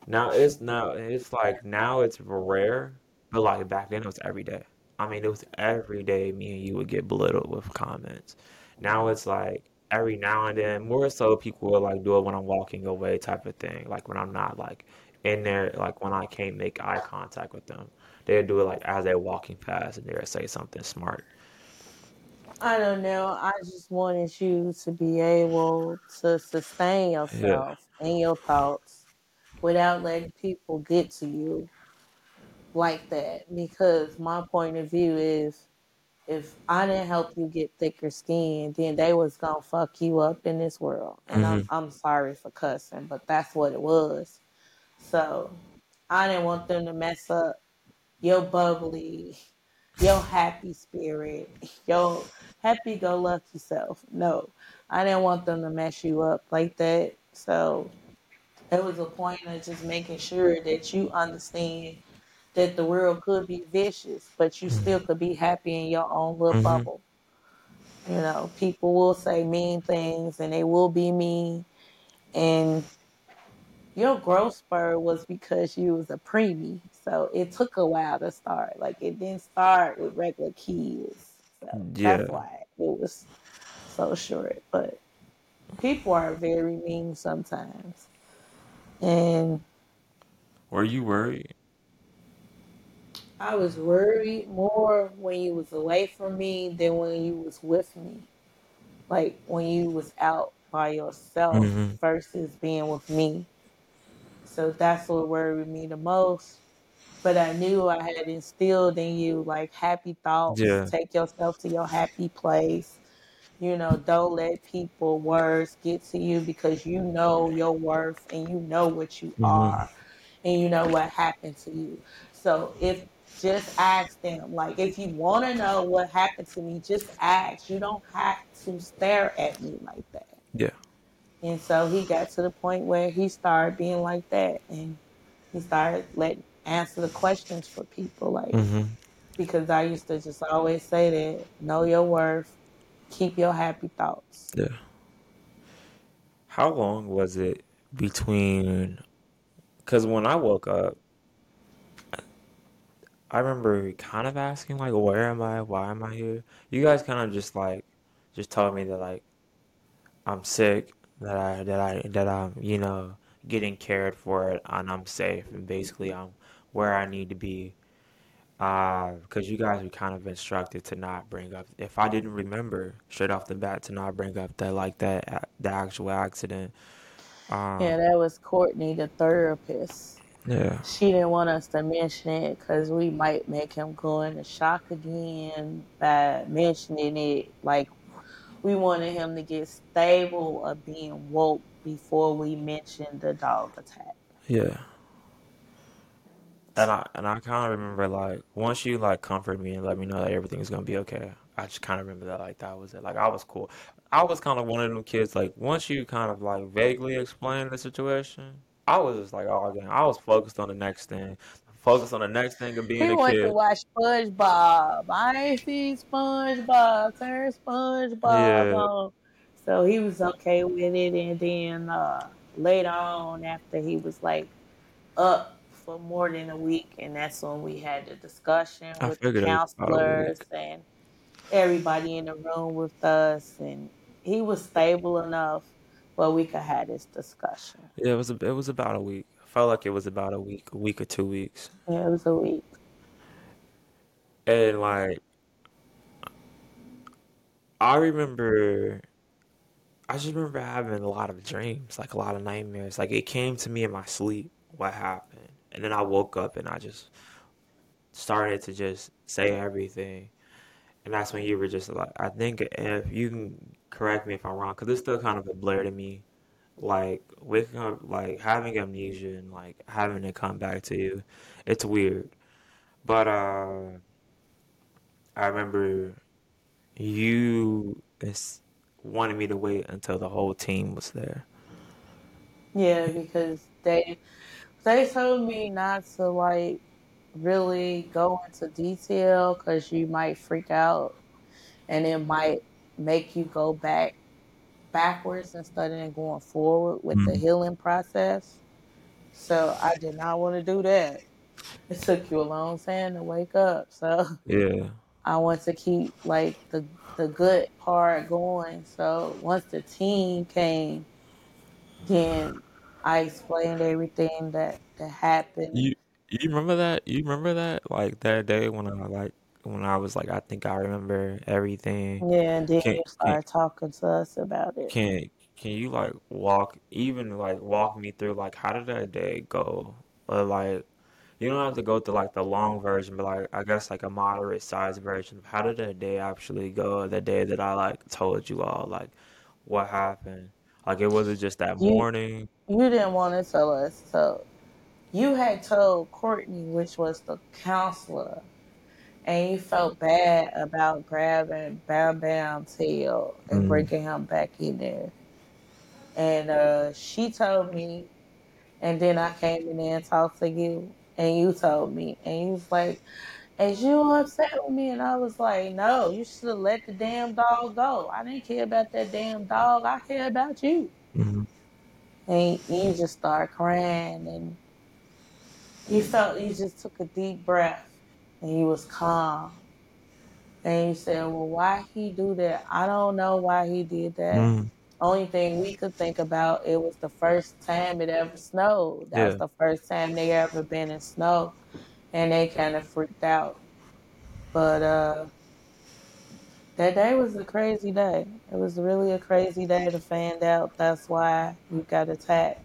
Now it's now it's like now it's rare, but like back then it was every day. I mean, it was every day me and you would get belittled with comments. Now it's like every now and then, more so people will like do it when I'm walking away type of thing. Like when I'm not like in there, like when I can't make eye contact with them. They'll do it like as they're walking past and they'll say something smart. I don't know. I just wanted you to be able to sustain yourself and your thoughts without letting people get to you like that. Because my point of view is if I didn't help you get thicker skin, then they was gonna fuck you up in this world. And I'm hmm I'm sorry for cussing, but that's what it was. So I didn't want them to mess up your bubbly, your happy spirit, your happy go lucky self. No, I didn't want them to mess you up like that. So it was a point of just making sure that you understand that the world could be vicious, but you still could be happy in your own little hmm bubble. You know, people will say mean things and they will be mean. And your growth spur was because you was a preemie. So it took a while to start. Like it didn't start with regular kids. So that's why it was so short. But people are very mean sometimes. And Were you worried? I was worried more when you was away from me than when you was with me. Like when you was out by yourself hmm versus being with me. So that's what worried me the most. But I knew I had instilled in you like happy thoughts. Yeah. Take yourself to your happy place. You know, don't let people words get to you because you know your worth and you know what you hmm are and you know what happened to you. So if just ask them, like if you want to know what happened to me, just ask. You don't have to stare at me like that. Yeah. And so he got to the point where he started being like that and he started letting answer the questions for people like hmm because I used to just always say that know your worth, keep your happy thoughts. Yeah. How long was it between? Because when I woke up, I remember kind of asking like, "Where am I? Why am I here?" You guys kind of just like, just told me that like I'm sick, that I that I that I'm you know getting cared for and I'm safe and basically I'm where I need to be. Uh, because you guys were kind of instructed to not bring up if I didn't remember straight off the bat to not bring up that like that the actual accident. Yeah, Um, that was Courtney, the therapist. yeah, She didn't want us to mention it because we might make him go into shock again by mentioning it. Like, we wanted him to get stable of being woke before we mentioned the dog attack. yeah. And I and I kind of remember like once you like comfort me and let me know that everything's gonna be okay. I just kind of remember that like that was it. Like I was cool. I was kind of one of them kids. Like once you kind of like vaguely explain the situation, I was just like, oh damn. I was focused on the next thing, focused on the next thing of being He a went to watch SpongeBob. I ain't see SpongeBob. Turn SpongeBob Yeah, on. So he was okay with it. And then uh, later on, after he was like up for more than a week, and that's when we had the discussion I with the figured it was about a counselors and everybody in the room with us. And he was stable enough where we could have this discussion. Yeah, it was a, it was about a week. I felt like it was about a week, a week or two weeks. Yeah, it was a week. And like I remember I just remember having a lot of dreams, like a lot of nightmares. Like it came to me in my sleep what happened. And then I woke up and I just started to just say everything. And that's when you were just like, I think if you can correct me if I'm wrong, because it's still kind of a blur to me. Like waking up, like having amnesia and like having it come back to you, it's weird. But uh, I remember you wanted me to wait until the whole team was there. Yeah, because they they told me not to like really go into detail because you might freak out and it might make you go back backwards instead of going forward with the Mm. healing process. So I did not want to do that. It took you a long time to wake up. So Yeah. I want to keep like the the good part going. So once the team came, then I explained everything that that happened. You you remember that? You remember that like that day when I like when I was like, I think I remember everything. Yeah, and then Can you can start talking to us about it. can can you like walk even like walk me through like how did that day go? Or like you don't have to go through like the long version, but like I guess like a moderate size version. How did that day actually go? The day that I like told you all like what happened. Like it wasn't just that You morning. you didn't want to tell us, so you had told Courtney, which was the counselor, and he felt bad about grabbing Bam Bam's tail and Mm, breaking him back in there. And uh, she told me, and then I came in there and talked to you, and you told me, and you was like, "Is you upset with me?" And I was like, "No, you should have let the damn dog go. I didn't care about that damn dog. I care about you." mhm, And you just started crying, and you felt you just took a deep breath, and he was calm. And he said, Well, why he do that? I don't know why he did that. mm, Only thing we could think about it was the first time it ever snowed. That was the first time they ever been in snow and they kinda freaked out. But uh that day was a crazy day. It was really a crazy day to find out that's why you got attacked.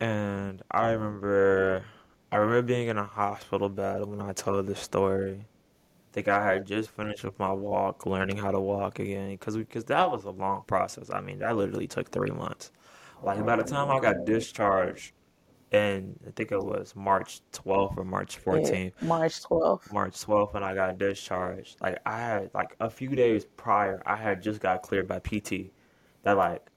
And I remember, I remember being in a hospital bed when I told this story. I think I had just finished with my walk, learning how to walk again, because because that was a long process. I mean, that literally took three months. Like by the time I got discharged, and I think it was March 12th or March Yeah, 14th, March twelfth. March 12th when I got discharged. Like I had like a few days prior, I had just got cleared by PT. That like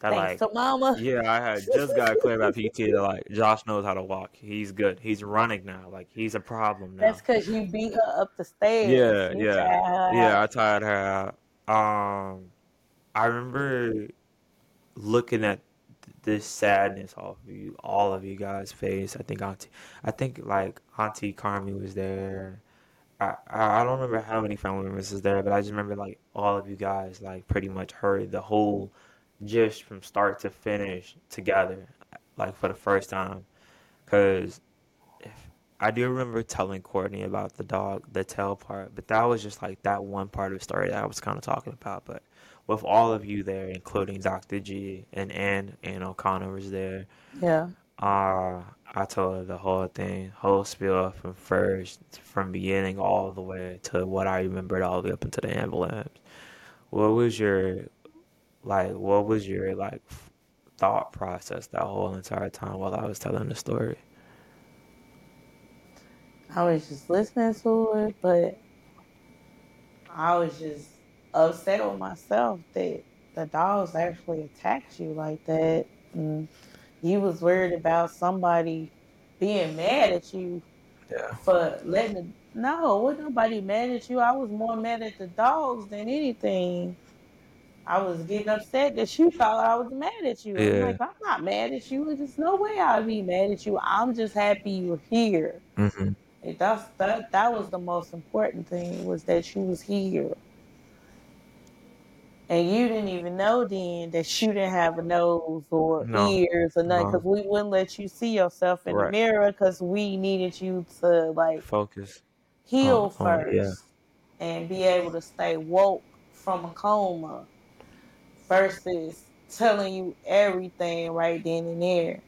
that Thanks like mama. yeah, I had just got clear about PT that like Josh knows how to walk. He's good. He's running now. Like he's a problem now. That's because you beat her up the stairs. Yeah, You yeah. Yeah. I tired her out. Um I remember looking at this sadness off of you, all of you guys' face. I think Auntie, I think like Auntie Carmi was there. I, I I don't remember how many family members was there, but I just remember like all of you guys like pretty much heard the whole gist from start to finish together, like for the first time. Cause if I do remember telling Courtney about the dog, the tail part, but that was just like that one part of the story that I was kind of talking about. But with all of you there, including Dr. G and Ann, Ann O'Connor was there. Yeah. Uh, I told her the whole thing, whole spiel from first, from beginning all the way to what I remembered all the way up into the ambulance. What was your like? What was your like thought process that whole entire time while I was telling the story? I was just listening to it, but I was just upset with myself that the dogs actually attacked you like that. And you was worried about somebody being mad at you Yeah. for letting the no, wasn't nobody mad at you. I was more mad at the dogs than anything. I was getting upset that you thought I was mad at you. I'm like, I'm not mad at you. There's no way I'd be mad at you. I'm just happy you're here. hmm And that's that that was the most important thing was that you was here. And you didn't even know then that you didn't have a nose or No. ears or nothing because No. we wouldn't let you see yourself in the mirror because we needed you to like Focus heal on yeah. first and be able to stay woke from a coma versus telling you everything right then and there.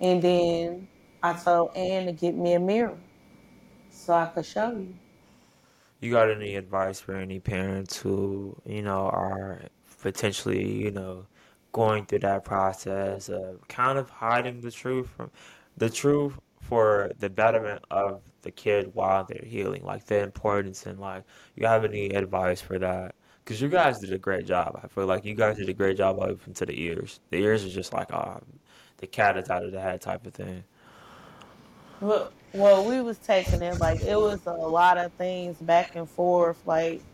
And then I told Ann to get me a mirror so I could show you. You got any advice for any parents who, you know, are potentially, you know, going through that process of kind of hiding the truth from the truth for the betterment of the kid while they're healing, like the importance and like you have any advice for that? Because you guys did a great job. I feel like you guys did a great job up into the ears. The ears are just like, uh, the cat is out of the hat type of thing. Well, well, we was taking it like it was a lot of things back and forth, like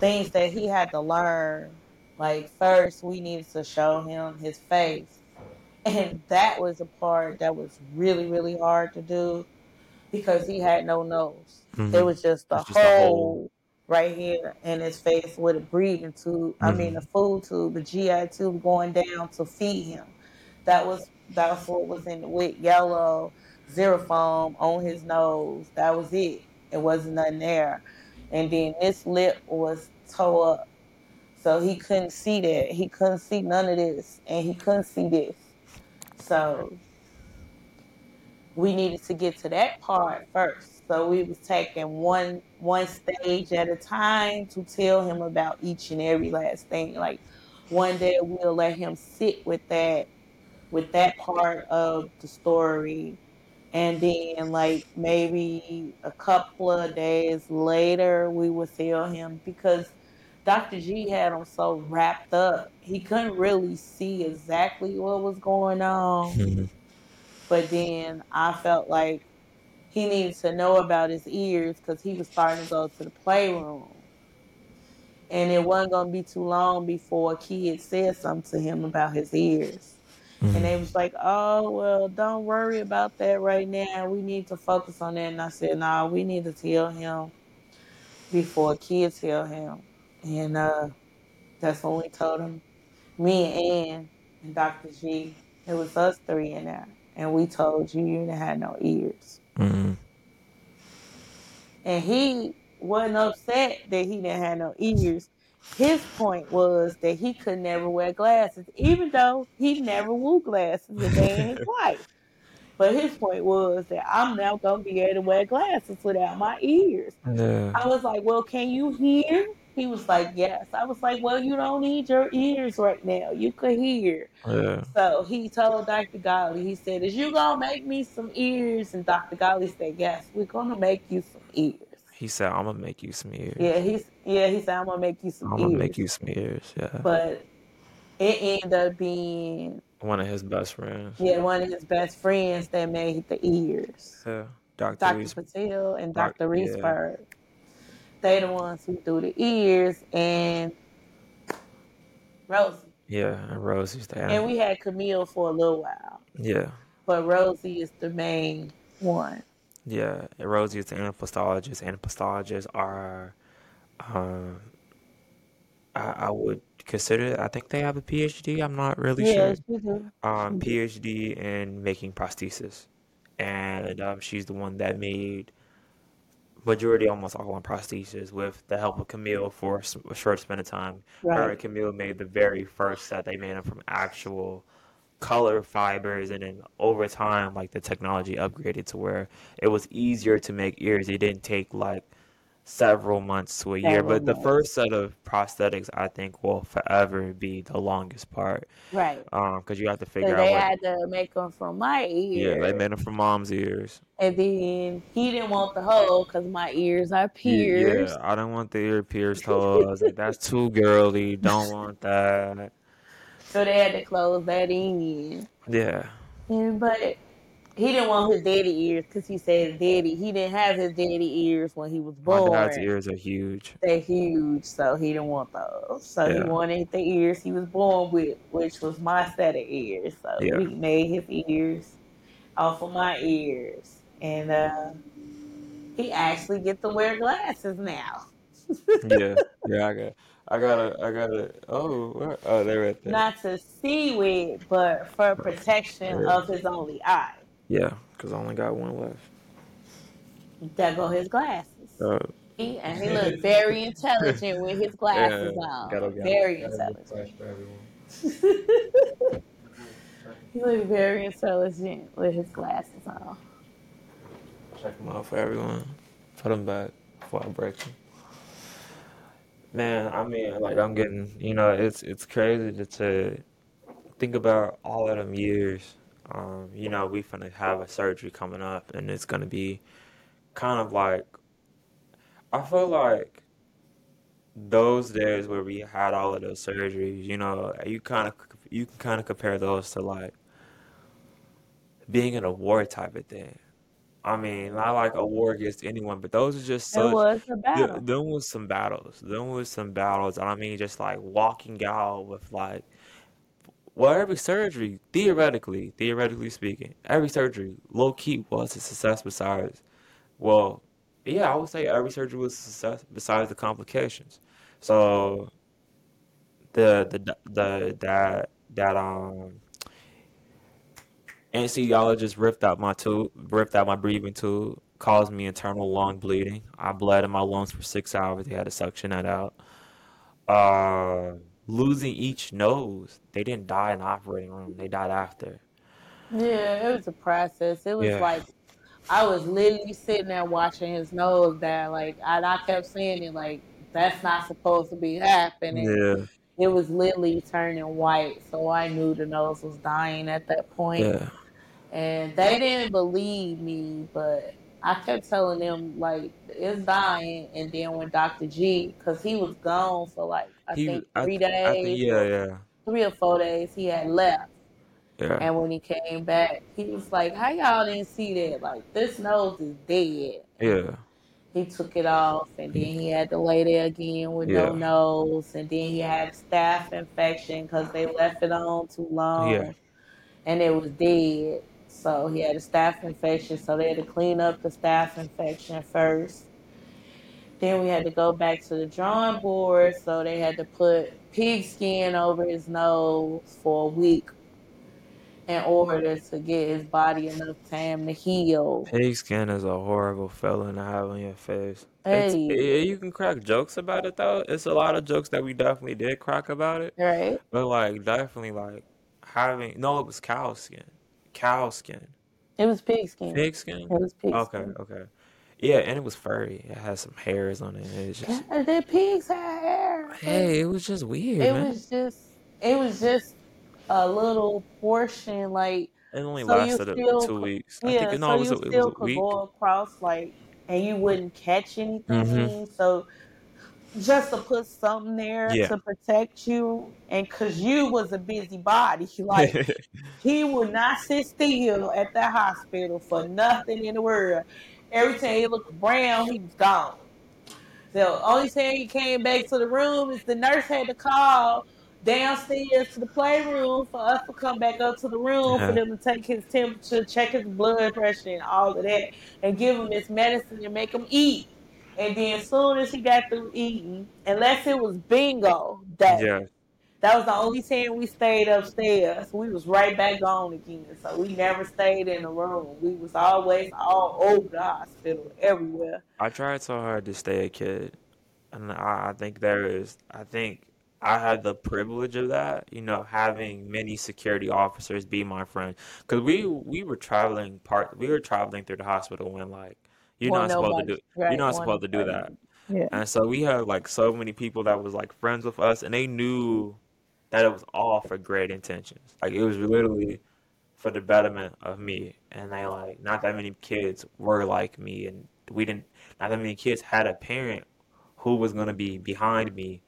things that he had to learn. Like first, we needed to show him his face, and that was a part that was really, really hard to do because he had no nose. It hmm was just It's just whole. Right here in his face with a breathing tube. I mean, hmm a food tube, a GI tube going down to feed him. That was that's what was in the with yellow Xeroform on his nose. That was it. It wasn't nothing there. And then this lip was tore up. So he couldn't see that. He couldn't see none of this. And he couldn't see this. So we needed to get to that part first. So we was taking one one stage at a time to tell him about each and every last thing. Like one day we'll let him sit with that with that part of the story and then like maybe a couple of days later we would tell him because Dr. G had him so wrapped up he couldn't really see exactly what was going on. but then I felt like he needed to know about his ears because he was starting to go to the playroom. And it wasn't gonna be too long before a kid said something to him about his ears. And Mm. they was like, Oh well, don't worry about that right now. We need to focus on that. And I said, Nah, we need to tell him before kids tell him. And uh that's when we told him. Me and Ann and Dr. G. It was us three in there. And we told you you didn't have no ears. Mm. And he wasn't upset that he didn't have no ears. His point was that he could never wear glasses, even though he never wore glasses a day in his life. But his point was that I'm now gonna be able to wear glasses without my ears. Yeah. I was like, Well, can you hear? He was like, Yes. I was like, Well, you don't need your ears right now. You could hear. Yeah. So he told Dr. Golly, he said, Is you gonna make me some ears? And Dr. Golly said, Yes, we're gonna make you some ears. He said, "I'm gonna make you some ears. Yeah, he's yeah, he said I'm gonna make you some ears. I'm gonna make you some ears." Yeah. But it ended up being One of his best friends. yeah, one of his best friends that made the ears. Yeah. Dr. Dr. Patel and Doc- Dr. yeah. They the ones who do the ears and Rosie. Yeah, and Rosie's the And we had Camille for a little while. Yeah. But Rosie is the main one. Yeah, and Rosie is the anaplastologist. Anaplastologists are, um, I, I would consider. I think they have a PhD. I'm not really Yeah, sure. do. Um, PhD in making prosthesis, and um, she's the one that made majority, almost all on prosthesis, with the help of Camille for a short span of time. Her Right. and Camille made the very first set. They made them from actual color fibers, and then over time, like the technology upgraded to where it was easier to make ears. It didn't take like several months to a year. Several But the first set of prosthetics, I think, will forever be the longest part. Right. Um, because you have to So figure out they what. had to make them from my ears. Yeah, they made them from mom's ears. And then he didn't want the hole because my ears are Yeah, yeah, pierced. I don't want the ear pierced hole. I was like, that's too girly. Don't want that. So they had to close that in. Yeah, And, but he didn't want his daddy ears because he said daddy, he didn't have his daddy ears when he was born. my dad's ears are huge. They're huge, so he didn't want those. So he wanted the ears he was born with, which was my set of ears. So yeah, he made his ears off of my ears. And uh, he actually get to wear glasses now. yeah, yeah. I got, I gotta, I gotta. Oh, where? Oh, they're right there. Not to see with, but for protection Yeah, of his only eye. Yeah, because I only got one left. There go his glasses. Uh, He, and he looked very intelligent with his glasses yeah, on. gotta, gotta, Very gotta intelligent. flash for everyone. he looked very intelligent with his glasses on. Check them out for everyone. Put them back before I break them. Man, I mean, like I'm getting, you know, it's it's crazy to, to think about all of them years. Um, you know, we finna have a surgery coming up, and it's gonna be kind of like I feel like those days where we had all of those surgeries. You know, you kind of you can kind of compare those to like being in a war type of thing. I mean, not like a war against anyone, but those are just It such. was a Th- battle. them was some battles. Them was some battles. and I mean, just like walking out with like well, every surgery, theoretically, theoretically speaking, every surgery, low key, was a success besides, well, yeah, I would say every surgery was a success besides the complications. So the the the that that um anesthesiologist ripped out my tube, ripped out my breathing tube. caused me internal lung bleeding. I bled in my lungs for six hours. They had to suction that out. Uh, losing each nose. They didn't die in the operating room. They died after. Yeah, it was a process. It was Yeah. like I was literally sitting there watching his nose die. Like and I kept saying it like that's not supposed to be happening. Yeah. It was literally turning white, so I knew the nose was dying at that point. Yeah. And they didn't believe me, but I kept telling them like it's dying. And then when Dr. G, because he was gone for like I He, think I, three I think, days, yeah, yeah, three or four days, he had left. yeah, And when he came back, he was like, "How y'all didn't see that? Like this nose is dead." yeah, He took it off, and then he had to lay there again with no yeah, nose, and then he had staph infection because they left it on too yeah. long, and it was dead. So he had a staph infection, so they had to clean up the staph infection first. Then we had to go back to the drawing board, so they had to put pig skin over his nose for a week in order to get his body enough time to heal. Pig skin is a horrible feeling to have on your face. It's Hey, eh, you can crack jokes about it though. It's a lot of jokes that we definitely did crack about it, right? but like definitely like having no, it was cow skin, cow skin, It was pig skin. pig skin. It was pig Okay, skin. okay, yeah, and it was furry. It had some hairs on it. It was just God, the pigs had hair. Hey, it was just weird, it man. was just, it was just a little portion, like It only so you lasted uh, still, two c- weeks. I yeah, think no, so it was you a, it was still a could week. go across, like, and you wouldn't catch Mm-hmm. anything. So just to put something there Yeah. to protect you, and cause you was a busybody like he would not sit still at that hospital for nothing in the world. Every time he looked brown, he was gone. The only time he came back to the room is the nurse had to call downstairs to the playroom for us to come back up to the room for uh-huh. them to take his temperature, check his blood pressure, and all of that, and give him his medicine and make him eat. And then as soon as he got through eating, unless it was bingo day, Yeah. that was the only time we stayed upstairs. We was right back on again. So we never stayed in the room. We was always all over the hospital, everywhere. I tried so hard to stay a kid, and I, I think there is, I think I had the privilege of that, you know, having many security officers be my friend, because we we were traveling part, we were traveling through the hospital when like you're not supposed to do, you're not supposed to do that, Yeah. and so we had like so many people that was like friends with us, and they knew that it was all for great intentions, like it was literally for the betterment of me. And they like not that many kids were like me, and we didn't. Not that many kids had a parent who was gonna be behind me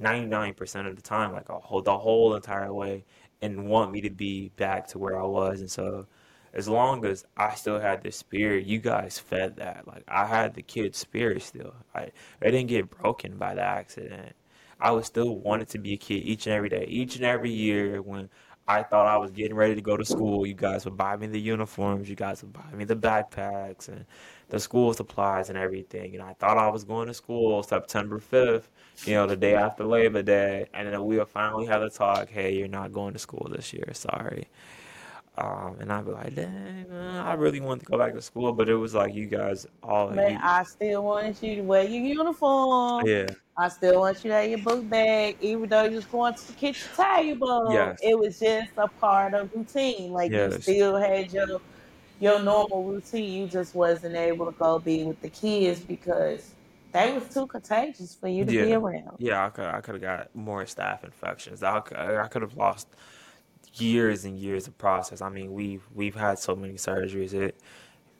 99% of the time, like a whole, the whole entire way, and want me to be back to where I was. And so, as long as I still had the spirit, you guys fed that. Like I had the kid spirit still. I, I didn't get broken by the accident. I was still wanted to be a kid each and every day, each and every year when I thought I was getting ready to go to school. You guys would buy me the uniforms, you guys would buy me the backpacks and the school supplies and everything. And I thought I was going to school September 5th, you know, the day after Labor Day. And then we would finally have a talk, hey, you're not going to school this year, sorry. Um, and I'd be like, dang, man, I really wanted to go back to school, but it was like you guys all But you, I still wanted you to wear your uniform. yeah, I still want you to have your book bag, even though you was going to the kitchen table. yes, It was just a part of routine. Like you still had your your normal routine. You just wasn't able to go be with the kids because they was too contagious for you to be around. yeah. I could I could have got more staph infections. I could, I could have lost years and years of process. I mean, we've we've had so many surgeries. It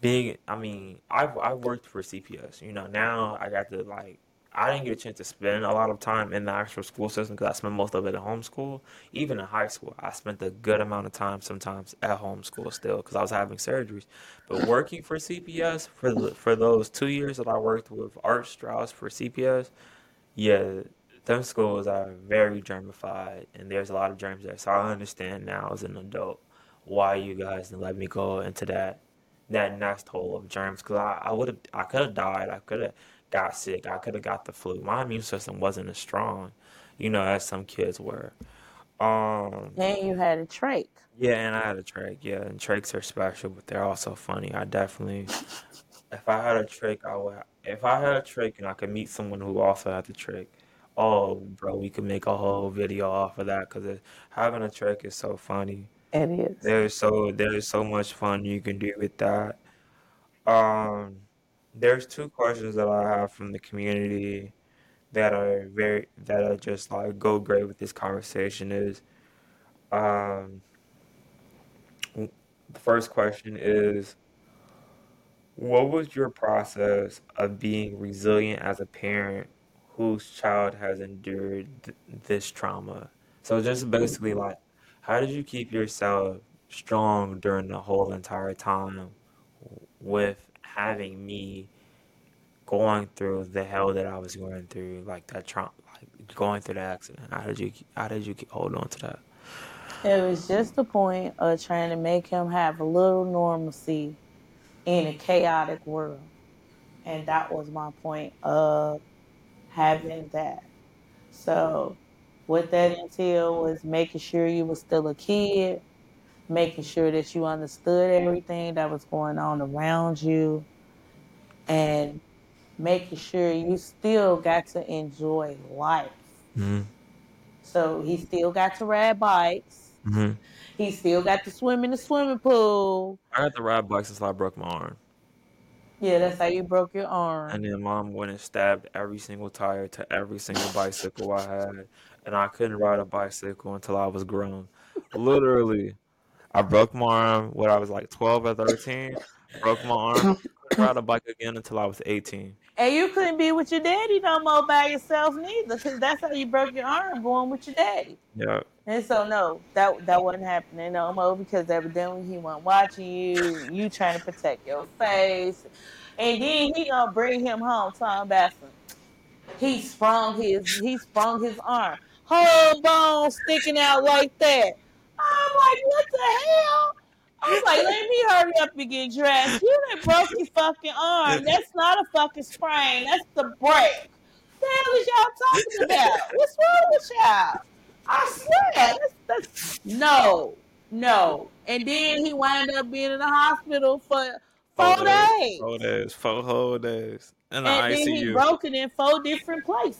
being, I mean, I've I worked for CPS. You know, now I got to like, I didn't get a chance to spend a lot of time in the actual school system because I spent most of it at home school. Even in high school, I spent a good amount of time sometimes at home school still because I was having surgeries. But working for CPS for the, for those two years that I worked with Art Strauss for CPS, yeah, them schools are very germified and there's a lot of germs there. So I understand now as an adult why you guys didn't let me go into that that nest hole of germs because I, I would have I could have died. I could have got sick. I could have got the flu. My immune system wasn't as strong, you know, as some kids were. Um, And you had a trach. yeah, and I had a trach. Yeah, and trachs are special, but they're also funny. I definitely if I had a trick, I would. If I had a trick and I could meet someone who also had the trick, oh, bro, we could make a whole video off of that because having a trick is so funny. It is. There's so there's so much fun you can do with that. Um, there's two questions that I have from the community that are very that are just like go great with this conversation is um the first question is what was your process of being resilient as a parent whose child has endured th- this trauma? So just basically like how did you keep yourself strong during the whole entire time with having me going through the hell that I was going through, like that trauma, like going through the accident? How did you how did you hold on to that? It was just the point of trying to make him have a little normalcy in a chaotic world. And that was my point of having that. So, what that entailed was making sure you were still a kid, making sure that you understood everything that was going on around you, and making sure you still got to enjoy life. hmm So, he still got to ride bikes. hmm He still got to swim in the swimming pool. I had to ride bikes since I broke my arm. Yeah, that's how you broke your arm. And then mom went and stabbed every single tire to every single bicycle I had. And I couldn't ride a bicycle until I was grown. Literally. I broke my arm when I was like 12 or 13. Broke my arm. Couldn't ride a bike again until I was 18. And you couldn't be with your daddy no more by yourself neither, because that's how you broke your arm going with your daddy. Yeah. And so no, that that wasn't happening no more because evidently he wasn't watching you. You trying to protect your face, and then he gonna bring him home Tom some. He sprung his he sprung his arm, whole bone sticking out like that. I'm like, what the hell? I was like, let me hurry up and get dressed. You done broke your fucking arm. That's not a fucking sprain. That's the break. The hell is y'all talking about? What's wrong with y'all? I swear, that's, that's no, no. And then he wound up being in the hospital for Four four days. days, Four days. Four whole days. In the and then he broke it in four different places.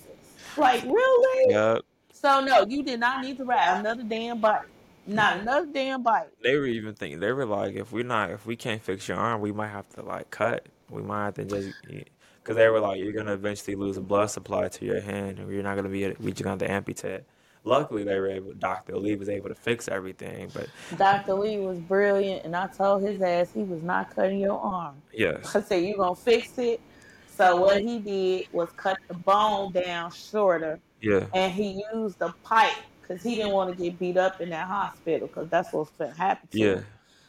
Like really? Yep. So no, you did not need to ride another damn bike. Not another damn bite. They were even thinking they were like, if we're not, if we can't fix your arm, we might have to like cut. We might have to just, because they were like, you're gonna eventually lose a blood supply to your hand, and you're not gonna be, we just gonna have to amputate. Luckily, they were able. Doctor Lee was able to fix everything, but Dr. Lee was brilliant, and I told his ass he was not cutting your arm. yes, I said, you're gonna fix it? So, what he did was cut the bone down shorter, yeah, and he used a pipe because he didn't want to get beat up in that hospital because that's what's going to happen to yeah, him.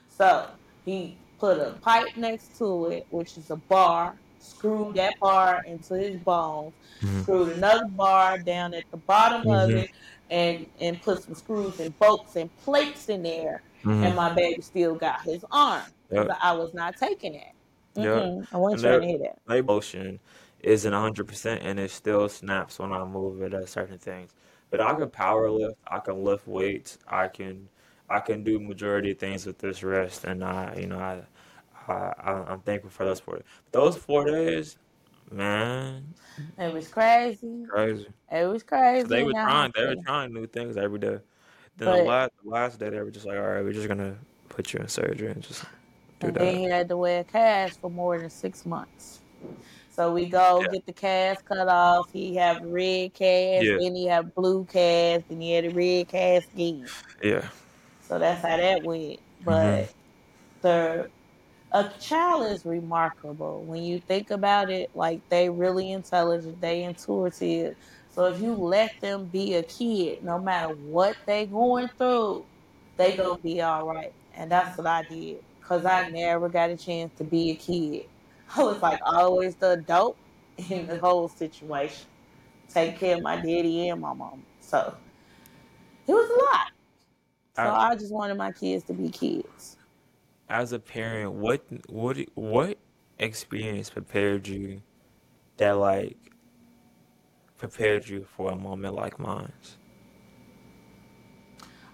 So, he put a pipe next to it, which is a bar, screwed that bar into his bones, hmm screwed another bar down at the bottom of hmm it, and, and put some screws and bolts and plates in there hmm and my baby still got his arm yep, I was not taking it. Mm-mm, I And trying to hear that. their motion isn't hundred percent, and it still snaps when I move it at certain things. But I can power lift, I can lift weights, I can, I can do majority of things with this wrist, and I, you know, I, I, I'm thankful for those four. Those four days, man, It was crazy. crazy. It was crazy they were trying, they were trying new things every day. Then the last, the last day, they were just like, all right, we're just gonna put you in surgery and just do and then he had to wear a cast for more than six months. So we go Yeah, get the cast cut off. He have red cast, yeah, then he have blue cast, and he had a red cast again. yeah. So that's how that went. But mm-hmm. the a child is remarkable when you think about it. Like they really intelligent, they intuitive. So if you let them be a kid, no matter what they going through, they gonna be all right. And that's what I did, cause I never got a chance to be a kid. I was like always the adult in the whole situation, take care of my daddy and my mom. So it was a lot. So I, I just wanted my kids to be kids. as a parent, what what what experience prepared you that like prepared you for a moment like mine?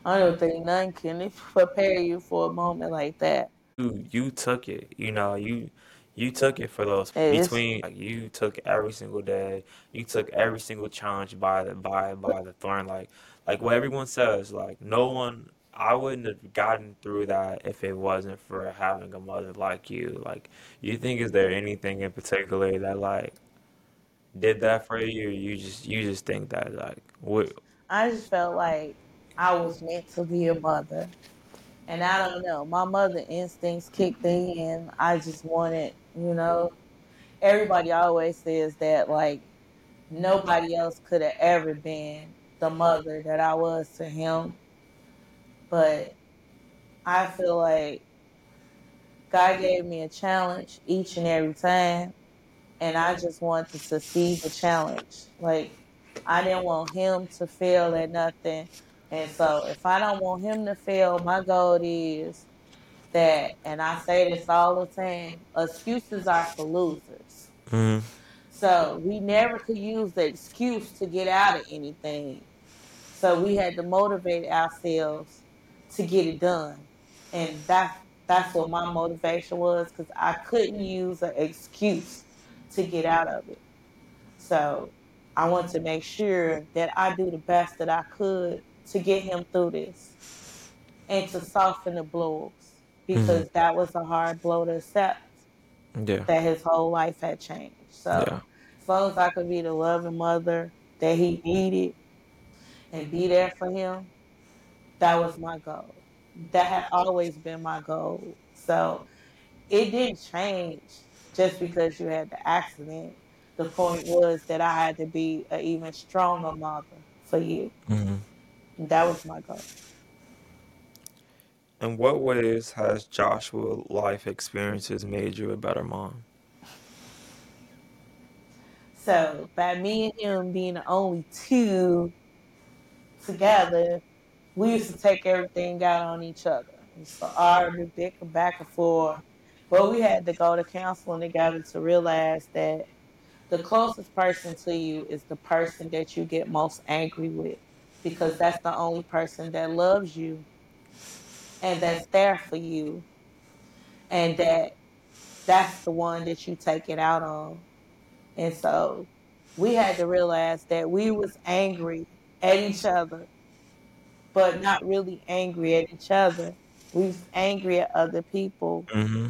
I don't think none can prepare you for a moment like that. You you took it, you know, you you took it for those It's between like you took every single day. You took every single challenge by the by by the thorn. Like like what everyone says like no one I wouldn't have gotten through that if it wasn't for having a mother like you. Like you think is there anything in particular that like did that for you? You just you just think that like what I just felt like I was meant to be a mother. And I don't know, my mother instincts kicked in. I just wanted, you know, everybody always says that like nobody else could have ever been the mother that I was to him. But I feel like God gave me a challenge each and every time, and I just wanted to succeed the challenge. Like, I didn't want him to fail at nothing. And so, if I don't want him to fail, my goal is that, and I say this all the time excuses are for losers. mm, So, we never could use the excuse to get out of anything. So we had to motivate ourselves to get it done, and that's that's what my motivation was because I couldn't use an excuse to get out of it. So I want to make sure that I do the best that I could to get him through this and to soften the blows because that was a hard blow to accept yeah that his whole life had changed. So yeah as long as I could be the loving mother that he needed and be there for him, that was my goal. That had always been my goal. So it didn't change just because you had the accident. The point was that I had to be an even stronger mother for you. mm. That was my goal. In what ways has Joshua life experiences made you a better mom So by me and him being the only two together, we used to take everything out on each other. We used to argue, bicker back and forth. But we had to go to counseling together to realize that the closest person to you is the person that you get most angry with because that's the only person that loves you and that's there for you and that that's the one that you take it out on. And so we had to realize that we was angry at each other, but not really angry at each other. We was angry at other people, mm-hmm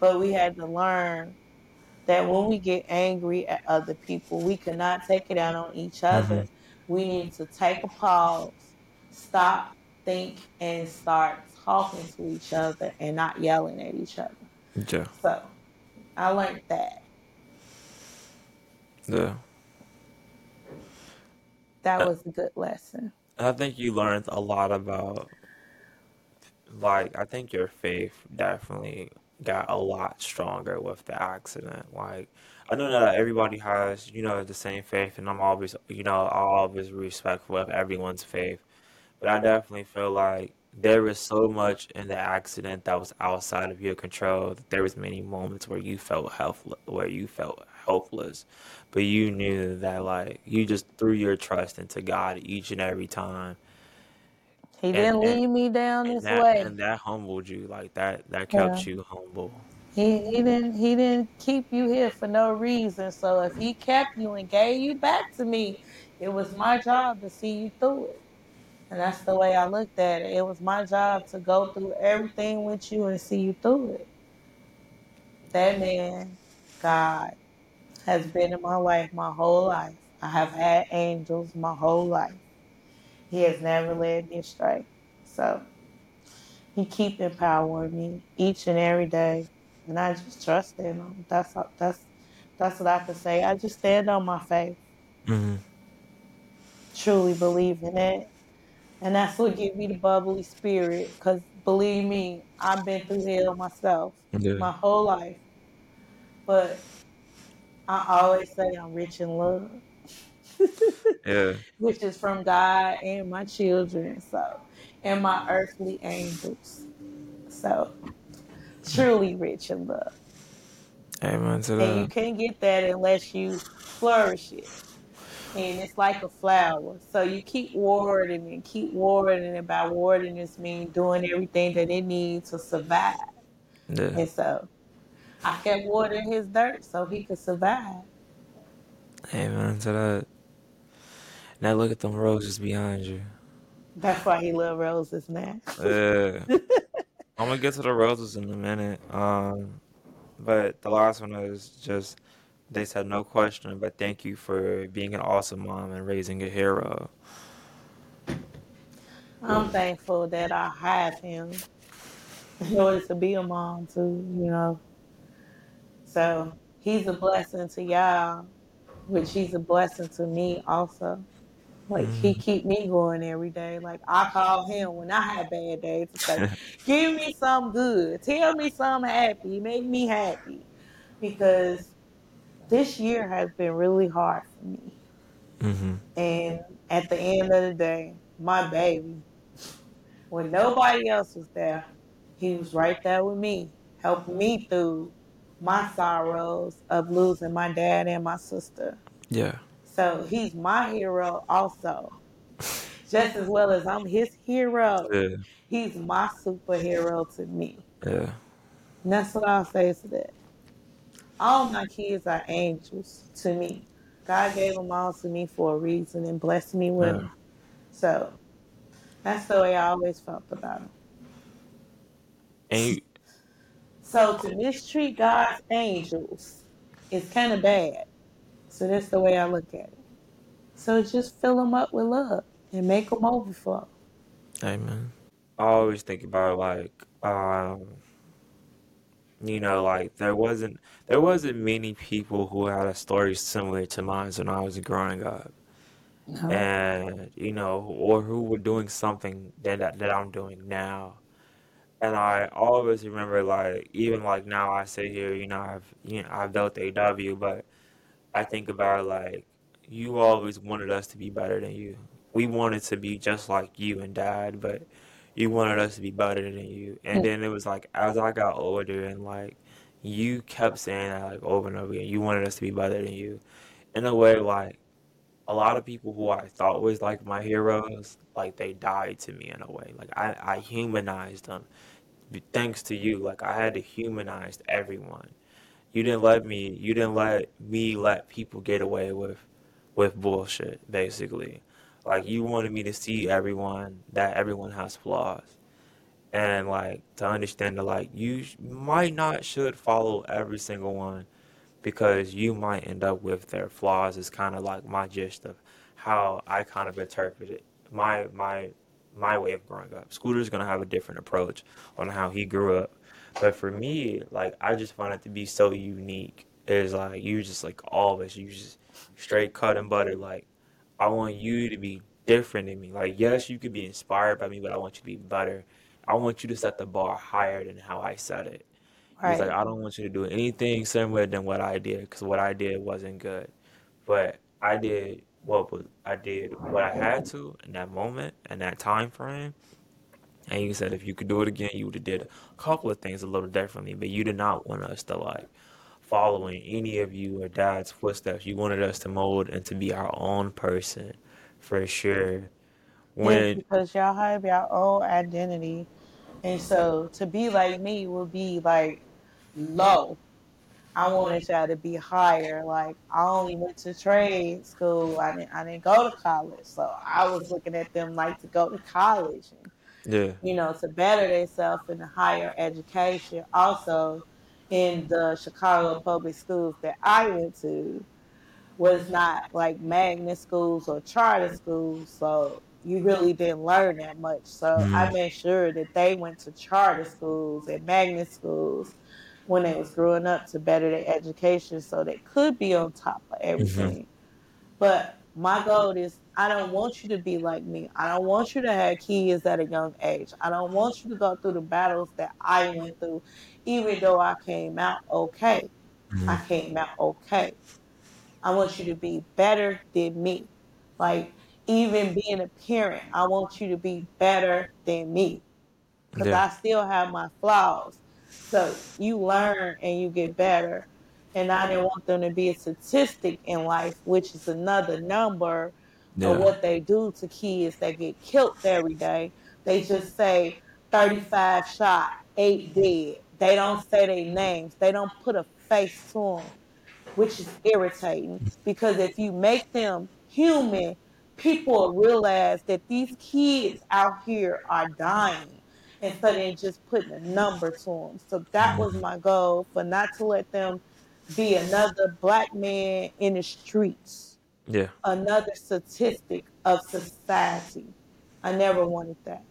but we had to learn that when we get angry at other people, we cannot take it out on each mm-hmm other. We need to take a pause, stop, think, and start talking to each other and not yelling at each other. yeah So I learned that. yeah That Uh, was a good lesson. I think you learned a lot about like I think your faith definitely got a lot stronger with the accident. Like I know that everybody has, you know, the same faith and I'm always, you know, always respectful of everyone's faith. But I definitely feel like there was so much in the accident that was outside of your control. There was many moments where you felt helpless, where you felt helpless, but you knew that like you just threw your trust into God each and every time, He didn't and lead me down this that way. and that humbled you. Like that that Yeah. kept you humble. He he didn't he didn't keep you here for no reason. So if he kept you and gave you back to me, it was my job to see you through it. And that's the way I looked at it. It was my job to go through everything with you and see you through it. That man, God, has been in my life my whole life. I have had angels my whole life. He has never led me astray. So he keep empowering me each and every day, and I just trust in him. That's all- that's that's what I can say. I just stand on my faith, hmm truly believe in it, and that's what gives me the bubbly spirit. Cause believe me, I've been through hell myself Yeah. my whole life, but I always say I'm rich in love, Yeah. which is from God and my children, so and my earthly angels. So truly rich in love. Amen to that. And you that. can't get that unless you flourish it. And it's like a flower. So you keep watering and keep watering it. By watering this means doing everything that it needs to survive. Yeah. And so I kept watering his dirt so he could survive. Amen to that. Now look at them roses behind you. That's why he love roses now. Yeah. I'm gonna get to the roses in a minute. Um, but the last one is just they said no question, but thank you for being an awesome mom and raising a hero. I'm thankful that I have him in order to be a mom too, you know. So he's a blessing to y'all, which he's a blessing to me also. Like he Mm, keep me going every day. Like I call him when I have bad days say, "Give me some good. Tell me something happy. Make me happy." Because this year has been really hard for me. mm-hmm. And at the end of the day, my baby, when nobody else was there, he was right there with me, helping me through my sorrows of losing my dad and my sister. Yeah. So he's my hero also. Just as well as I'm his hero, Yeah. he's my superhero to me. Yeah. And that's what I'll say to that. All my kids are angels to me. God gave them all to me for a reason and blessed me with Yeah. them. So that's the way I always felt about them. And So to mistreat God's angels is kind of bad. So that's the way I look at it. So just fill them up with love and make them overflow. amen. I always think about like, um, you know, like there wasn't there wasn't many people who had a story similar to mine when I was growing up. No. and you know, or who were doing something that that, that I'm doing now. And I always remember, like, even like now, I sit here, you know, I've you know I've built AW, but I think about like you always wanted us to be better than you. We wanted to be just like you and Dad, but you wanted us to be better than you. And then it was like as I got older and like you kept saying that like over and over again, you wanted us to be better than you. In a way, like a lot of people who I thought was like my heroes, like they died to me in a way. Like I, I humanized them thanks to you. Like I had to humanize everyone. You didn't let me, you didn't let me let people get away with with bullshit, basically. Like you wanted me to see everyone that everyone has flaws and like to understand that like you might not should follow every single one because you might end up with their flaws is kind of like my gist of how I kind of interpreted. My my my way of growing up. Scooter's gonna have a different approach on how he grew up. But for me, like I just find it to be so unique. Is like you just like always you just straight cut and butter. Like I want you to be different than me. Like yes, you could be inspired by me, but I want you to be better. I want you to set the bar higher than how I set it. He's like, I don't want you to do anything similar than what I did because what I did wasn't good. But I did what was I did what I had to in that moment and that time frame. And you said if you could do it again, you would have did a couple of things a little differently. But you did not want us to like follow in any of you or dad's footsteps. You wanted us to mold and to be our own person for sure. When because y'all have your own identity. And so to be like me would be like low. I wanted y'all to be higher. Like I only went to trade school. I didn't I didn't go to college. So I was looking at them like to go to college and yeah, you know, to better themselves in the higher education. Also in the Chicago public schools that I went to was not like magnet schools or charter schools, so you really didn't learn that much. So I mm, made sure that they went to charter schools and magnet schools when they was growing up to better their education so they could be on top of hmm everything. But my goal is I don't want you to be like me. I don't want you to have kids at a young age. I don't want you to go through the battles that I went through, even though I came out okay. I hmm came out okay. I want you to be better than me. Like, even being a parent, I want you to be better than me because yeah, I still have my flaws. So you learn and you get better. And I didn't want them to be a statistic in life, which is another number yeah, what they do to kids that get killed every day. They just say 35 shot, eight dead. they don't say their names. They don't put a face to them, which is irritating. Because if you make them human, people realize that these kids out here are dying instead of just putting a number to them. So that was my goal for not to let them be another black man in the streets, Yeah. another statistic of society. I never wanted that.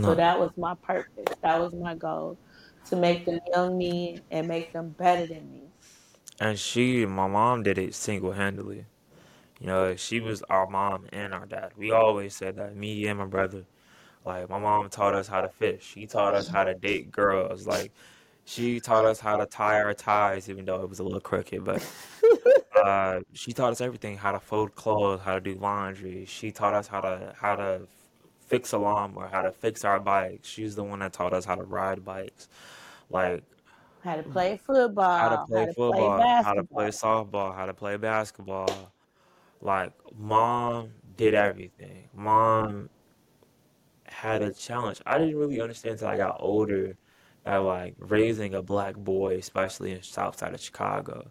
So that was my purpose. That was my goal to make them young men and make them better than me. And she, my mom did it single-handedly. You know, she was our mom and our dad. We always said that, me and my brother. Like, my mom taught us how to fish. She taught us how to date girls. Like, she taught us how to tie our ties, even though it was a little crooked. But uh, she taught us everything: how to fold clothes, how to do laundry. She taught us how to how to fix a lawnmower, how to fix our bikes. She's the one that taught us how to ride bikes. Like, How to play how to football, play how to play football, how to play softball, how to play basketball. Like, mom did everything. Mom had a challenge. I didn't really understand until I got older that like raising a black boy, especially in South Side of Chicago,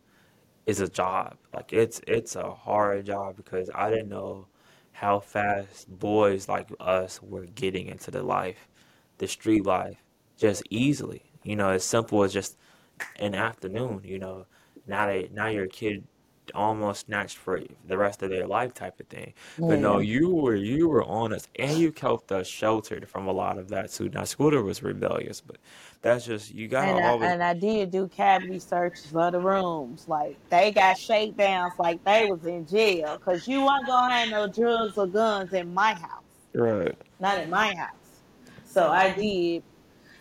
is a job. Like it's it's a hard job because I didn't know how fast boys like us were getting into the life, the street life, just easily. You know, as simple as just an afternoon, you know. Now they now you're a kid almost snatched for the rest of their life type of thing. But no, you were you were honest and you kept us sheltered from a lot of that too. Now Scooter was rebellious, but that's just you gotta And I always and I did do cavity searches for the rooms. Like they got shakedowns like they was in jail. Cause you weren't gonna have no drugs or guns in my house. right. Not in my house. So I did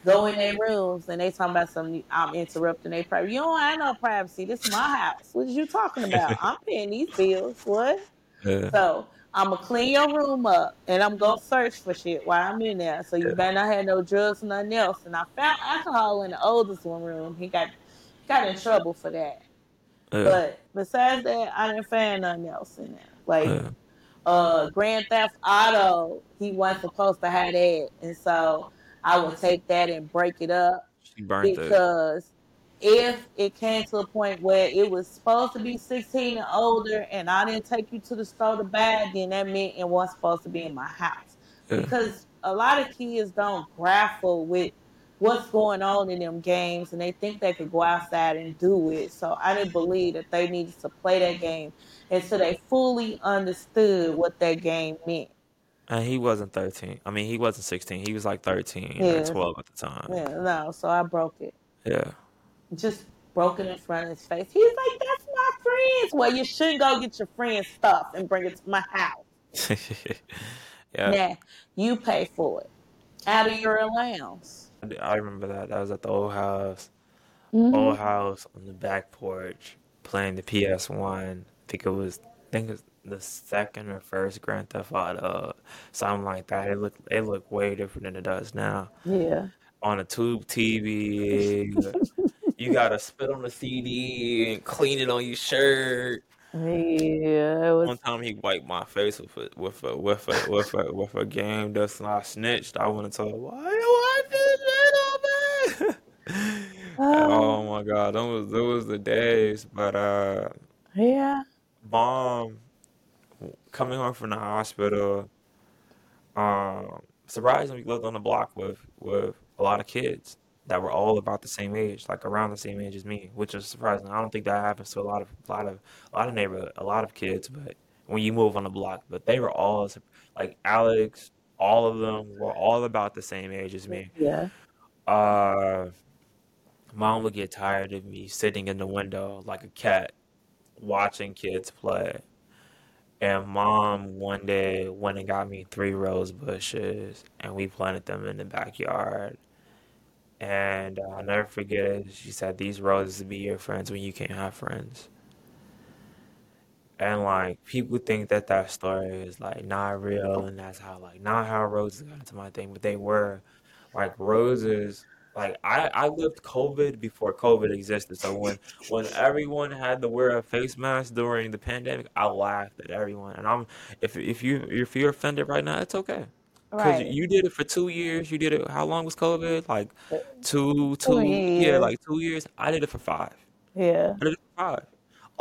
go in their rooms and they talking about some I'm interrupting their privacy. You don't have no privacy. This is my house. What is you talking about? I'm paying these bills. What? Yeah. So I'm gonna clean your room up and I'm gonna search for shit while I'm in there. So you Yeah. better not have no drugs or nothing else. And I found alcohol in the oldest one room. He got got in trouble for that. Yeah. But besides that, I didn't find nothing else in there. Like Yeah. uh Grand Theft Auto, he wasn't supposed to have that. And so I would take that and break it up She burnt it. because if it came to a point where it was supposed to be 16 and older and I didn't take you to the store to buy it, then that meant it wasn't supposed to be in my house. Yeah. Because a lot of kids don't grapple with what's going on in them games and they think they could go outside and do it. So I didn't believe that they needed to play that game until they fully understood what that game meant. And he wasn't 13. I mean, he wasn't 16. He was like 13 or 12 at the time. Yeah, no, so I broke it. Yeah. just broken in front of his face. He's like, "That's my friends." Well, you should go get your friend's stuff and bring it to my house. Yeah. Nah, you pay for it out of your allowance. I remember that. That was at the old house. hmm Old house on the back porch playing the PS1. I think it was I think it was the second or first Grand Theft Auto, something like that. It looked it looked way different than it does now. Yeah. On a tube TV, you gotta spit on the CD and clean it on your shirt. Yeah, it One time he wiped my face with a with a with a with a with a game that's not snitched. I went and told him, why you wipe this shit on me? Oh, Oh my God, those was those was the days. But uh, yeah. mom coming home from the hospital, um, surprisingly we lived on the block with with a lot of kids that were all about the same age, like around the same age as me, which is surprising. I don't think that happens to a lot of a lot of a lot of neighborhood, a lot of kids, but when you move on the block, but they were all like Alex, all of them were all about the same age as me. Yeah. Uh, mom would get tired of me sitting in the window like a cat watching kids play. And mom one day went and got me three rose bushes and we planted them in the backyard. And I'll never forget it. She said, These roses will be your friends when you can't have friends. And like people think that that story is like not real and that's how like not how roses got into my thing, but they were like roses. Like I, I lived COVID before COVID existed. So when when everyone had to wear a face mask during the pandemic, I laughed at everyone. And I'm if if you if you're offended right now, it's okay. Cause Right. you did it for two years. You did it. How long was COVID? Like Uh, two, Two two, yeah, like two years. I did it for five. Yeah. I did it for five.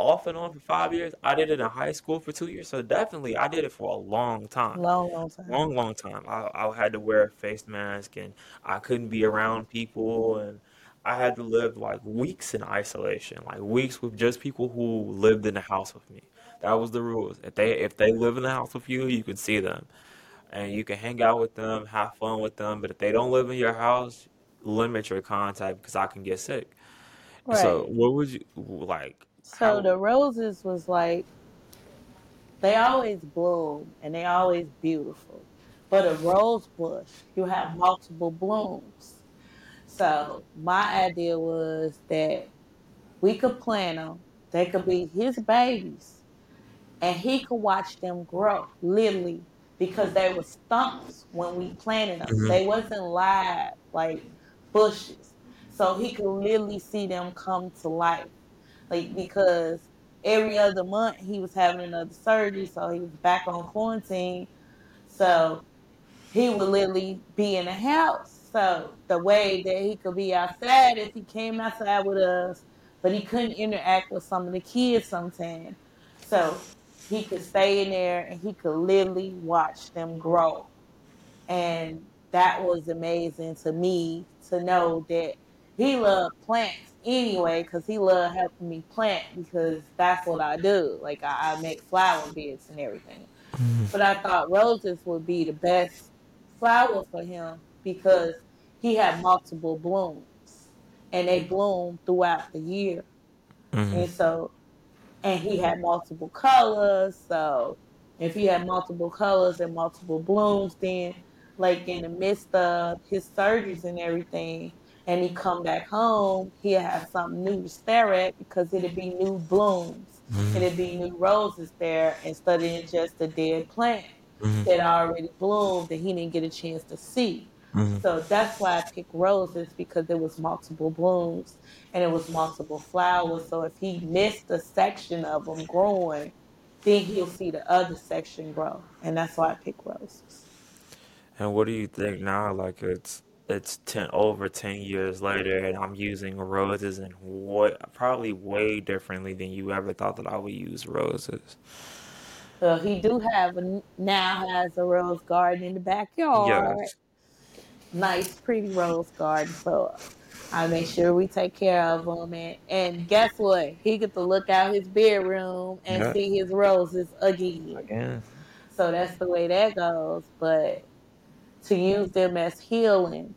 Off and on for five years. I did it in high school for two years. So definitely, I did it for a long time. Long, long time. Long, long time. I, I had to wear a face mask and I couldn't be around people and I had to live like weeks in isolation, like weeks with just people who lived in the house with me. That was the rules. If they if they live in the house with you, you can see them and you can hang out with them, have fun with them. But if they don't live in your house, limit your contact because I can get sick. Right. So what would you like? So How? the roses was like they always bloom and they always beautiful. But a rose bush, you have multiple blooms. So my idea was that we could plant them. They could be his babies, and he could watch them grow, literally, because they were stumps when we planted them. hmm They wasn't live like bushes, so he could literally see them come to life. Like because every other month he was having another surgery, so he was back on quarantine. So he would literally be in the house. So the way that he could be outside is he came outside with us, but he couldn't interact with some of the kids sometimes. So he could stay in there and he could literally watch them grow. And that was amazing to me to know that he loved plants anyway, because he loved helping me plant because that's what I do. Like I, I make flower beds and everything. But I thought roses would be the best flower for him because he had multiple blooms and they bloom throughout the year. hmm And so, and he had multiple colors. So, if he had multiple colors and multiple blooms, then like in the midst of his surgeries and everything, and he come back home, he'll have something new to stare at because it'd be new blooms. hmm It'd be new roses there instead of just a dead plant hmm that already bloomed that he didn't get a chance to see. hmm So that's why I picked roses because there was multiple blooms and it was multiple flowers. So if he missed a section of them growing, then he'll see the other section grow. And that's why I picked roses. And what do you think now? Like it's it's ten over ten years later, and I'm using roses and what probably way differently than you ever thought that I would use roses. So he do have a, now has a rose garden in the backyard. Yes. Nice, pretty rose garden. So I make sure we take care of him. And, and guess what? He get to look out his bedroom and Yeah. see his roses again. Again. So that's the way that goes. But to use them as healing,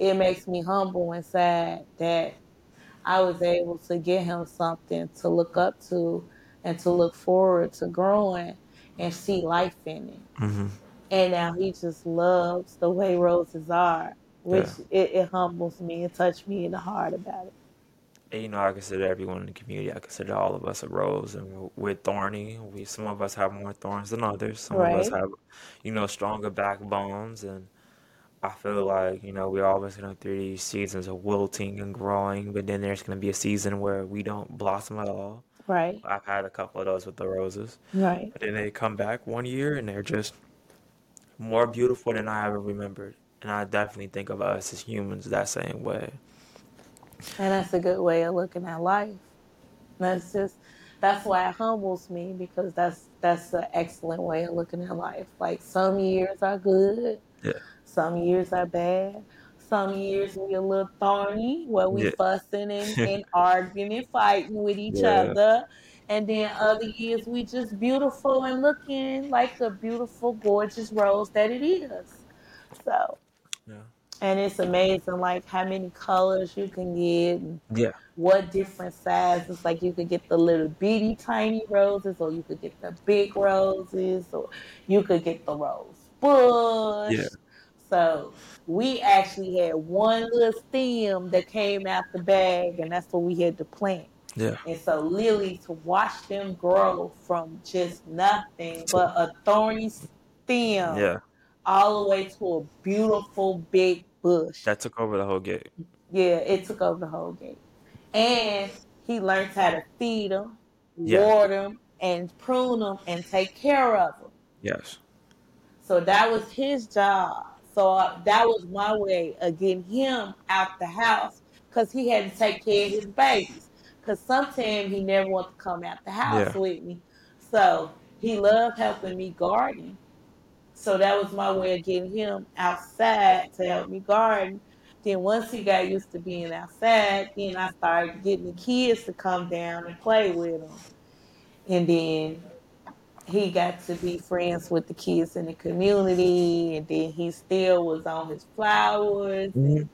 it makes me humble and sad that I was able to get him something to look up to and to look forward to growing and see life in it. hmm And now he just loves the way roses are, which Yeah. it, it humbles me and touched me in the heart about it. And, you know, I consider everyone in the community. I consider all of us a rose, and we're, we're thorny. We some of us have more thorns than others. Some of us have, you know, stronger backbones, and I feel like, you know, we're always going through these seasons of wilting and growing, but then there's going to be a season where we don't blossom at all. Right. I've had a couple of those with the roses, Right. but then they come back one year and they're just more beautiful than I ever remembered. And I definitely think of us as humans that same way. And that's a good way of looking at life. That's just that's why it humbles me because that's that's an excellent way of looking at life. Like some years are good, Yeah. Some years are bad, some years we a little thorny where we Yeah. fussing and, and arguing and fighting with each Yeah. other. And then other years we just beautiful and looking like the beautiful, gorgeous rose that it is. So Yeah. and it's amazing like how many colors you can get and Yeah. what different sizes. Like you could get the little bitty tiny roses, or you could get the big roses, or you could get the rose bush. Yeah. So we actually had one little stem that came out the bag, and that's what we had to plant. Yeah. And so Lily, to watch them grow from just nothing but a thorny stem Yeah. all the way to a beautiful big bush. That took over the whole gate. Yeah, it took over the whole gate, And he learned how to feed them, Yeah. water them, and prune them and take care of them. Yes. So that was his job. So uh, that was my way of getting him out the house because he had to take care of his babies. Because sometimes he never wanted to come out the house Yeah. with me. So he loved helping me garden. So that was my way of getting him outside to help me garden. Then once he got used to being outside, then I started getting the kids to come down and play with him. And then he got to be friends with the kids in the community. And then he still was on his flowers. Mm-hmm. And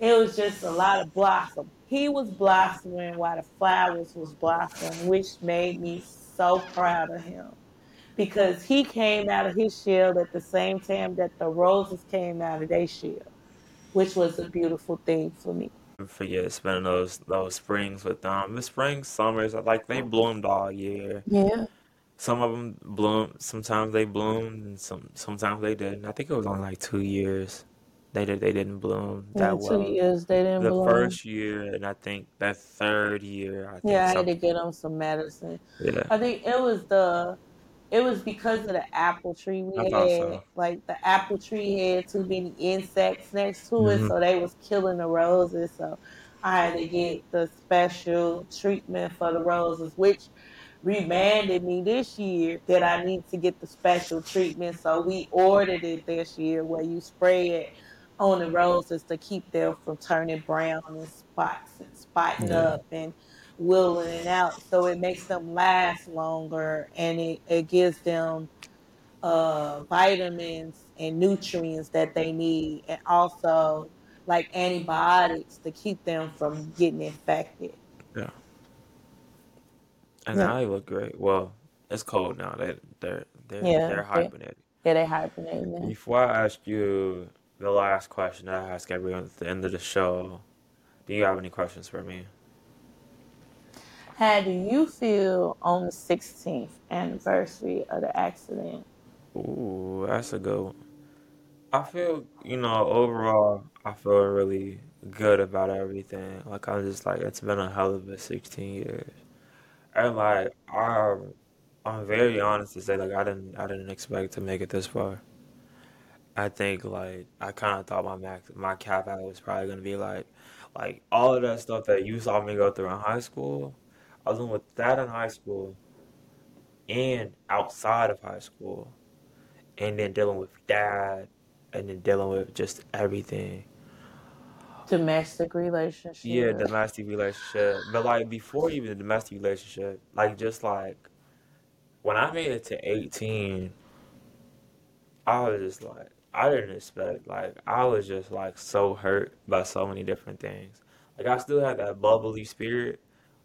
it was just a lot of blossom. He was blossoming while the flowers was blossoming, which made me so proud of him because he came out of his shell at the same time that the roses came out of their shell, which was a beautiful thing for me. forget spending those those springs with them. The spring, summers, like they bloomed all year. Yeah. Some of them bloom. Sometimes they bloomed, and some sometimes they didn't. I think it was only like two years. They did. They didn't bloom In the that two years they didn't The bloom. first year, and I think that third year, I think Yeah, I had to get him some medicine. Yeah, I think it was the it was because of the apple tree we I had. so. Like the apple tree had too many insects next to it, hmm so they was killing the roses. So I had to get the special treatment for the roses, which reminded me this year that I need to get the special treatment. So we ordered it this year where you spray it on the roses to keep them from turning brown and spots and spotting Yeah, up and willing out. So it makes them last longer and it, it gives them uh, vitamins and nutrients that they need, and also like antibiotics to keep them from getting infected. Yeah. And Yeah, now they look great. Well, it's cold now. They they're they're yeah, they're they, hibernating. yeah, they hibernating now. Before I ask you the last question that I ask everyone at the end of the show, do you have any questions for me? How do you feel on the 16th anniversary of the accident? Ooh, that's a good one. I feel, you know, overall, I feel really good about everything. Like, I'm just like, it's been a hell of a 16 years. And like, I'm, I'm very honest to say, like, I didn't, I didn't expect to make it this far. I think, like, I kind of thought my max, my cap out was probably gonna be like, like all of that stuff that you saw me go through in high school. I was dealing with that in high school and outside of high school, and then dealing with dad, and then dealing with just everything. Domestic relationship. Yeah, domestic relationship. But like before even the domestic relationship, like just like when I made it to 18, I was just like I didn't expect like I was just like so hurt by so many different things. Like I still had that bubbly spirit,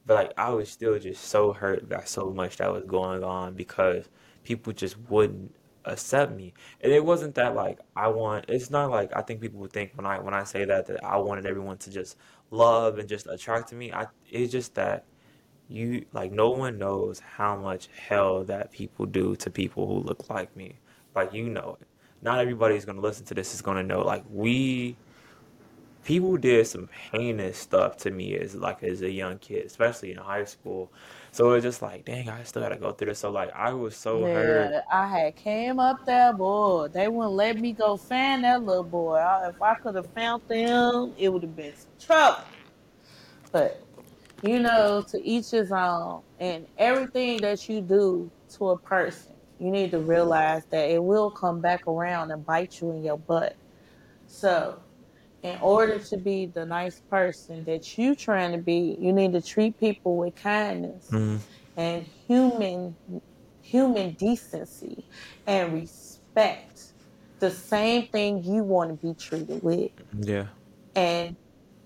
but like I was still just so hurt by so much that was going on because people just wouldn't accept me. And it wasn't that like I want it's not like I think people would think when I when I say that that I wanted everyone to just love and just attract to me. I it's just that you like no one knows how much hell that people do to people who look like me. Like you know it. Not everybody's gonna listen to this is gonna know. Like we people did some heinous stuff to me as like as a young kid, especially in high school. So it's just like, dang, I still gotta go through this. So like I was so hurt. Yeah, I had came up there, boy. They wouldn't let me go find that little boy. I, if I could have found them, it would have been trouble. But you know, to each his own, and everything that you do to a person, you need to realize that it will come back around and bite you in your butt. So, in order to be the nice person that you trying to be, you need to treat people with kindness Mm, and human human decency and respect. The same thing you want to be treated with, yeah. and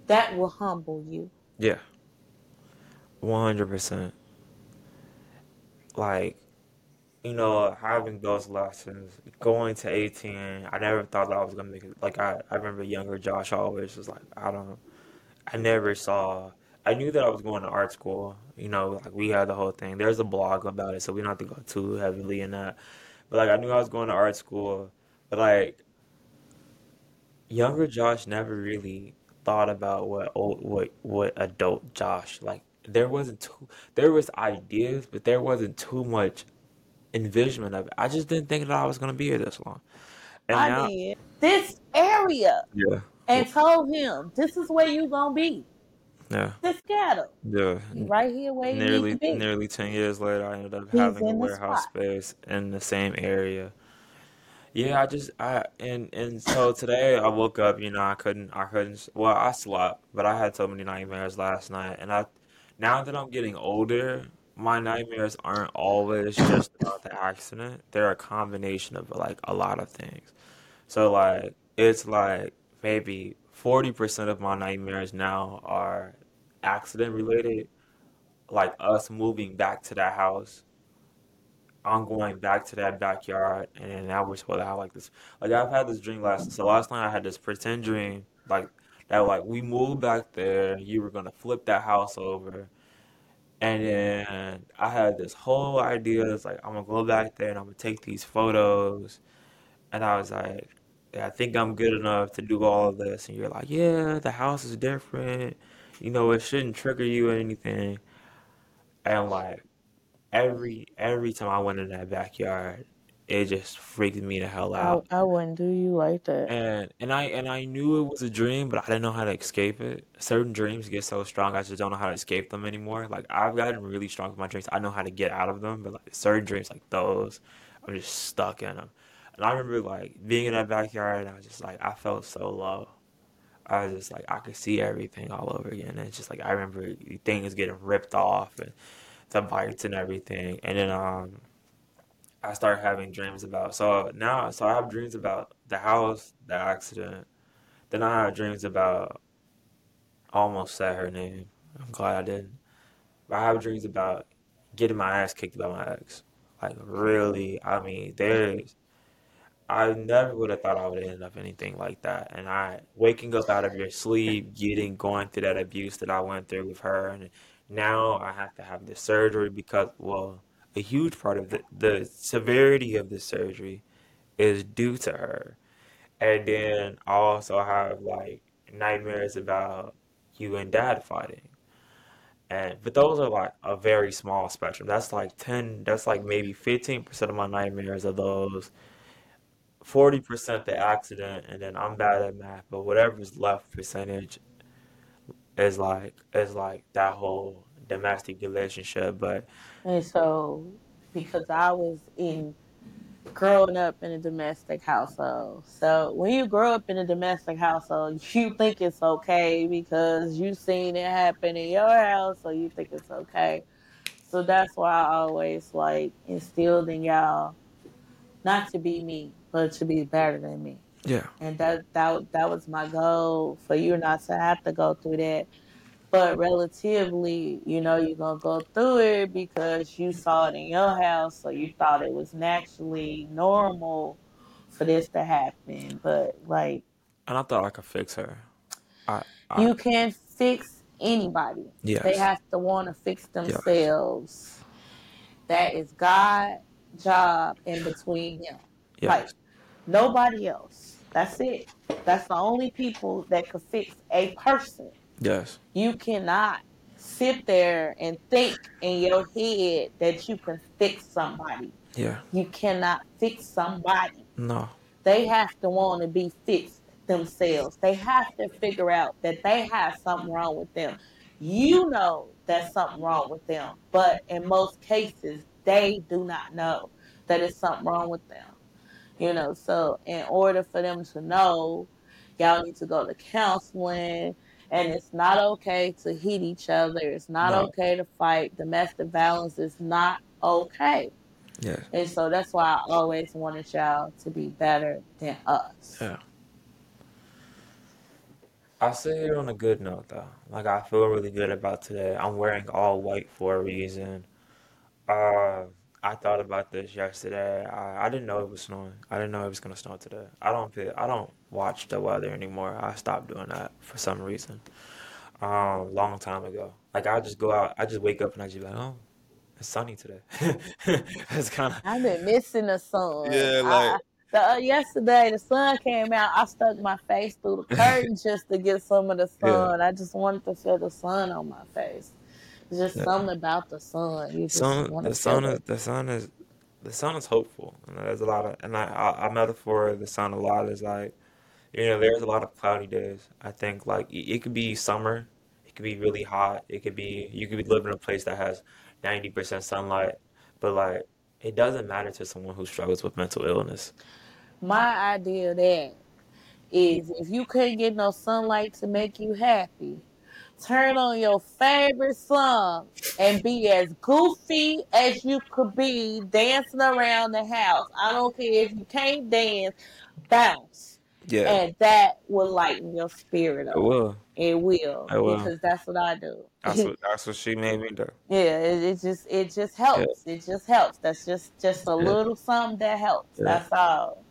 that will humble you. Yeah. 100%. Like you know, having those lessons, going to 18, I never thought that I was gonna make it. Like I, I remember younger Josh always was like, I don't, I never saw. I knew that I was going to art school. You know, like we had the whole thing. There's a blog about it, so we don't have to go too heavily in that. But like I knew I was going to art school, but like younger Josh never really thought about what old, what what adult Josh like. There wasn't too. There was ideas, but there wasn't too much envisionment of it. I just didn't think that I was gonna be here this long. And I now, did this area yeah, and told him this is where you gonna be. yeah, This ghetto. yeah. Right here where to Nearly, be. nearly ten years later, I ended up He's having a warehouse spot. space in the same area. Yeah, I just I and and so today I woke up, you know, I couldn't I couldn't well, I slept, but I had so many nightmares last night and I now that I'm getting older, my nightmares aren't always just about the accident. They're a combination of like a lot of things. So like it's like maybe 40% of my nightmares now are accident related, like us moving back to that house I'm going back to that backyard, and now we're supposed to have like this. Like I've had this dream last. So last night I had this pretend dream, like that. Like we moved back there. You were gonna flip that house over, and then I had this whole idea. It's like I'm gonna go back there and I'm gonna take these photos. And I was like, yeah, I think I'm good enough to do all of this. And you're like, yeah, the house is different. You know, it shouldn't trigger you or anything. And like every every time I went in that backyard, it just freaked me the hell I out. I wouldn't do you like that. And and I and I knew it was a dream, but I didn't know how to escape it. Certain dreams get so strong, I just don't know how to escape them anymore. Like I've gotten really strong with my dreams. I know how to get out of them, but like certain dreams like those, I'm just stuck in them. And I remember like being in that backyard, and I was just like I felt so low. I was just like I could see everything all over again. And it's just like I remember things getting ripped off and the bites and everything. And then um I started having dreams about so now so I have dreams about the house, the accident. Then I have dreams about almost said her name. I'm glad I didn't. But I have dreams about getting my ass kicked by my ex. Like really, I mean, there's I never would have thought I would end up anything like that. And I waking up out of your sleep, getting going through that abuse that I went through with her, and now I have to have this surgery because, well, a huge part of the the severity of the surgery is due to her. And then I also have like nightmares about you and dad fighting. And but those are like a very small spectrum. That's like 10, that's like maybe 15% of my nightmares are those 40% the accident, and then I'm bad at math, but whatever's left percentage is like is like that whole domestic relationship. But And so because I was in growing up in a domestic household. So when you grow up in a domestic household, you think it's okay because you seen it happen in your house, so you think it's okay. So that's why I always like instilled in y'all not to be me, but to be better than me. yeah, And that that that was my goal for you not to have to go through that. But relatively, you know, you're gonna go through it because you saw it in your house, so you thought it was naturally normal for this to happen. But like and I thought I could fix her. I I you can't fix anybody. They yes, have to want to fix yes, themselves. That is God' job in between him. Like yes, nobody else. That's it. That's the only people that could fix a person. Yes, You cannot sit there and think in your head that you can fix somebody. yeah, You cannot fix somebody. no, They have to want to be fixed themselves. They have to figure out that they have something wrong with them. You know that something wrong with them, but in most cases, they do not know that it's something wrong with them. You know, so in order for them to know, y'all need to go to counseling. And it's not okay to hit each other. It's not no, okay to fight. Domestic violence is not okay. yes, And so that's why I always wanted y'all to be better than us. yeah. I sit it on a good note though. Like I feel really good about today. I'm wearing all white for a reason. Uh, I thought about this yesterday. I, I didn't know it was snowing. I didn't know it was gonna snow today. I don't feel, I don't watch the weather anymore. I stopped doing that for some reason. Um, long time ago. Like I just go out. I just wake up and I just be like, oh, it's sunny today. It's kind of I've been missing the sun. yeah, I like the uh, yesterday the sun came out. I stuck my face through the curtain just to get some of the yeah, sun. I just wanted to feel the sun on my face. It's just yeah. something about the sun. You Sun, the sun is it. the sun is the sun is hopeful, and there's a lot of, and I, I, I metaphor the sun a lot is like, you know, there's a lot of cloudy days. I think like it, could be summer, it could be really hot, it could be you could be living in a place that has 90% sunlight, but like it doesn't matter to someone who struggles with mental illness. My idea of that is if you couldn't get no sunlight to make you happy, turn on your favorite song and be as goofy as you could be dancing around the house. I don't care if you can't dance, bounce. Yeah, And that will lighten your spirit up. it will. It will, It will. because that's what I do. That's what that's what she made me do. Yeah, it, it just it just Yeah, helps. It just helps. That's just just a yeah, little something that helps. yeah, That's all.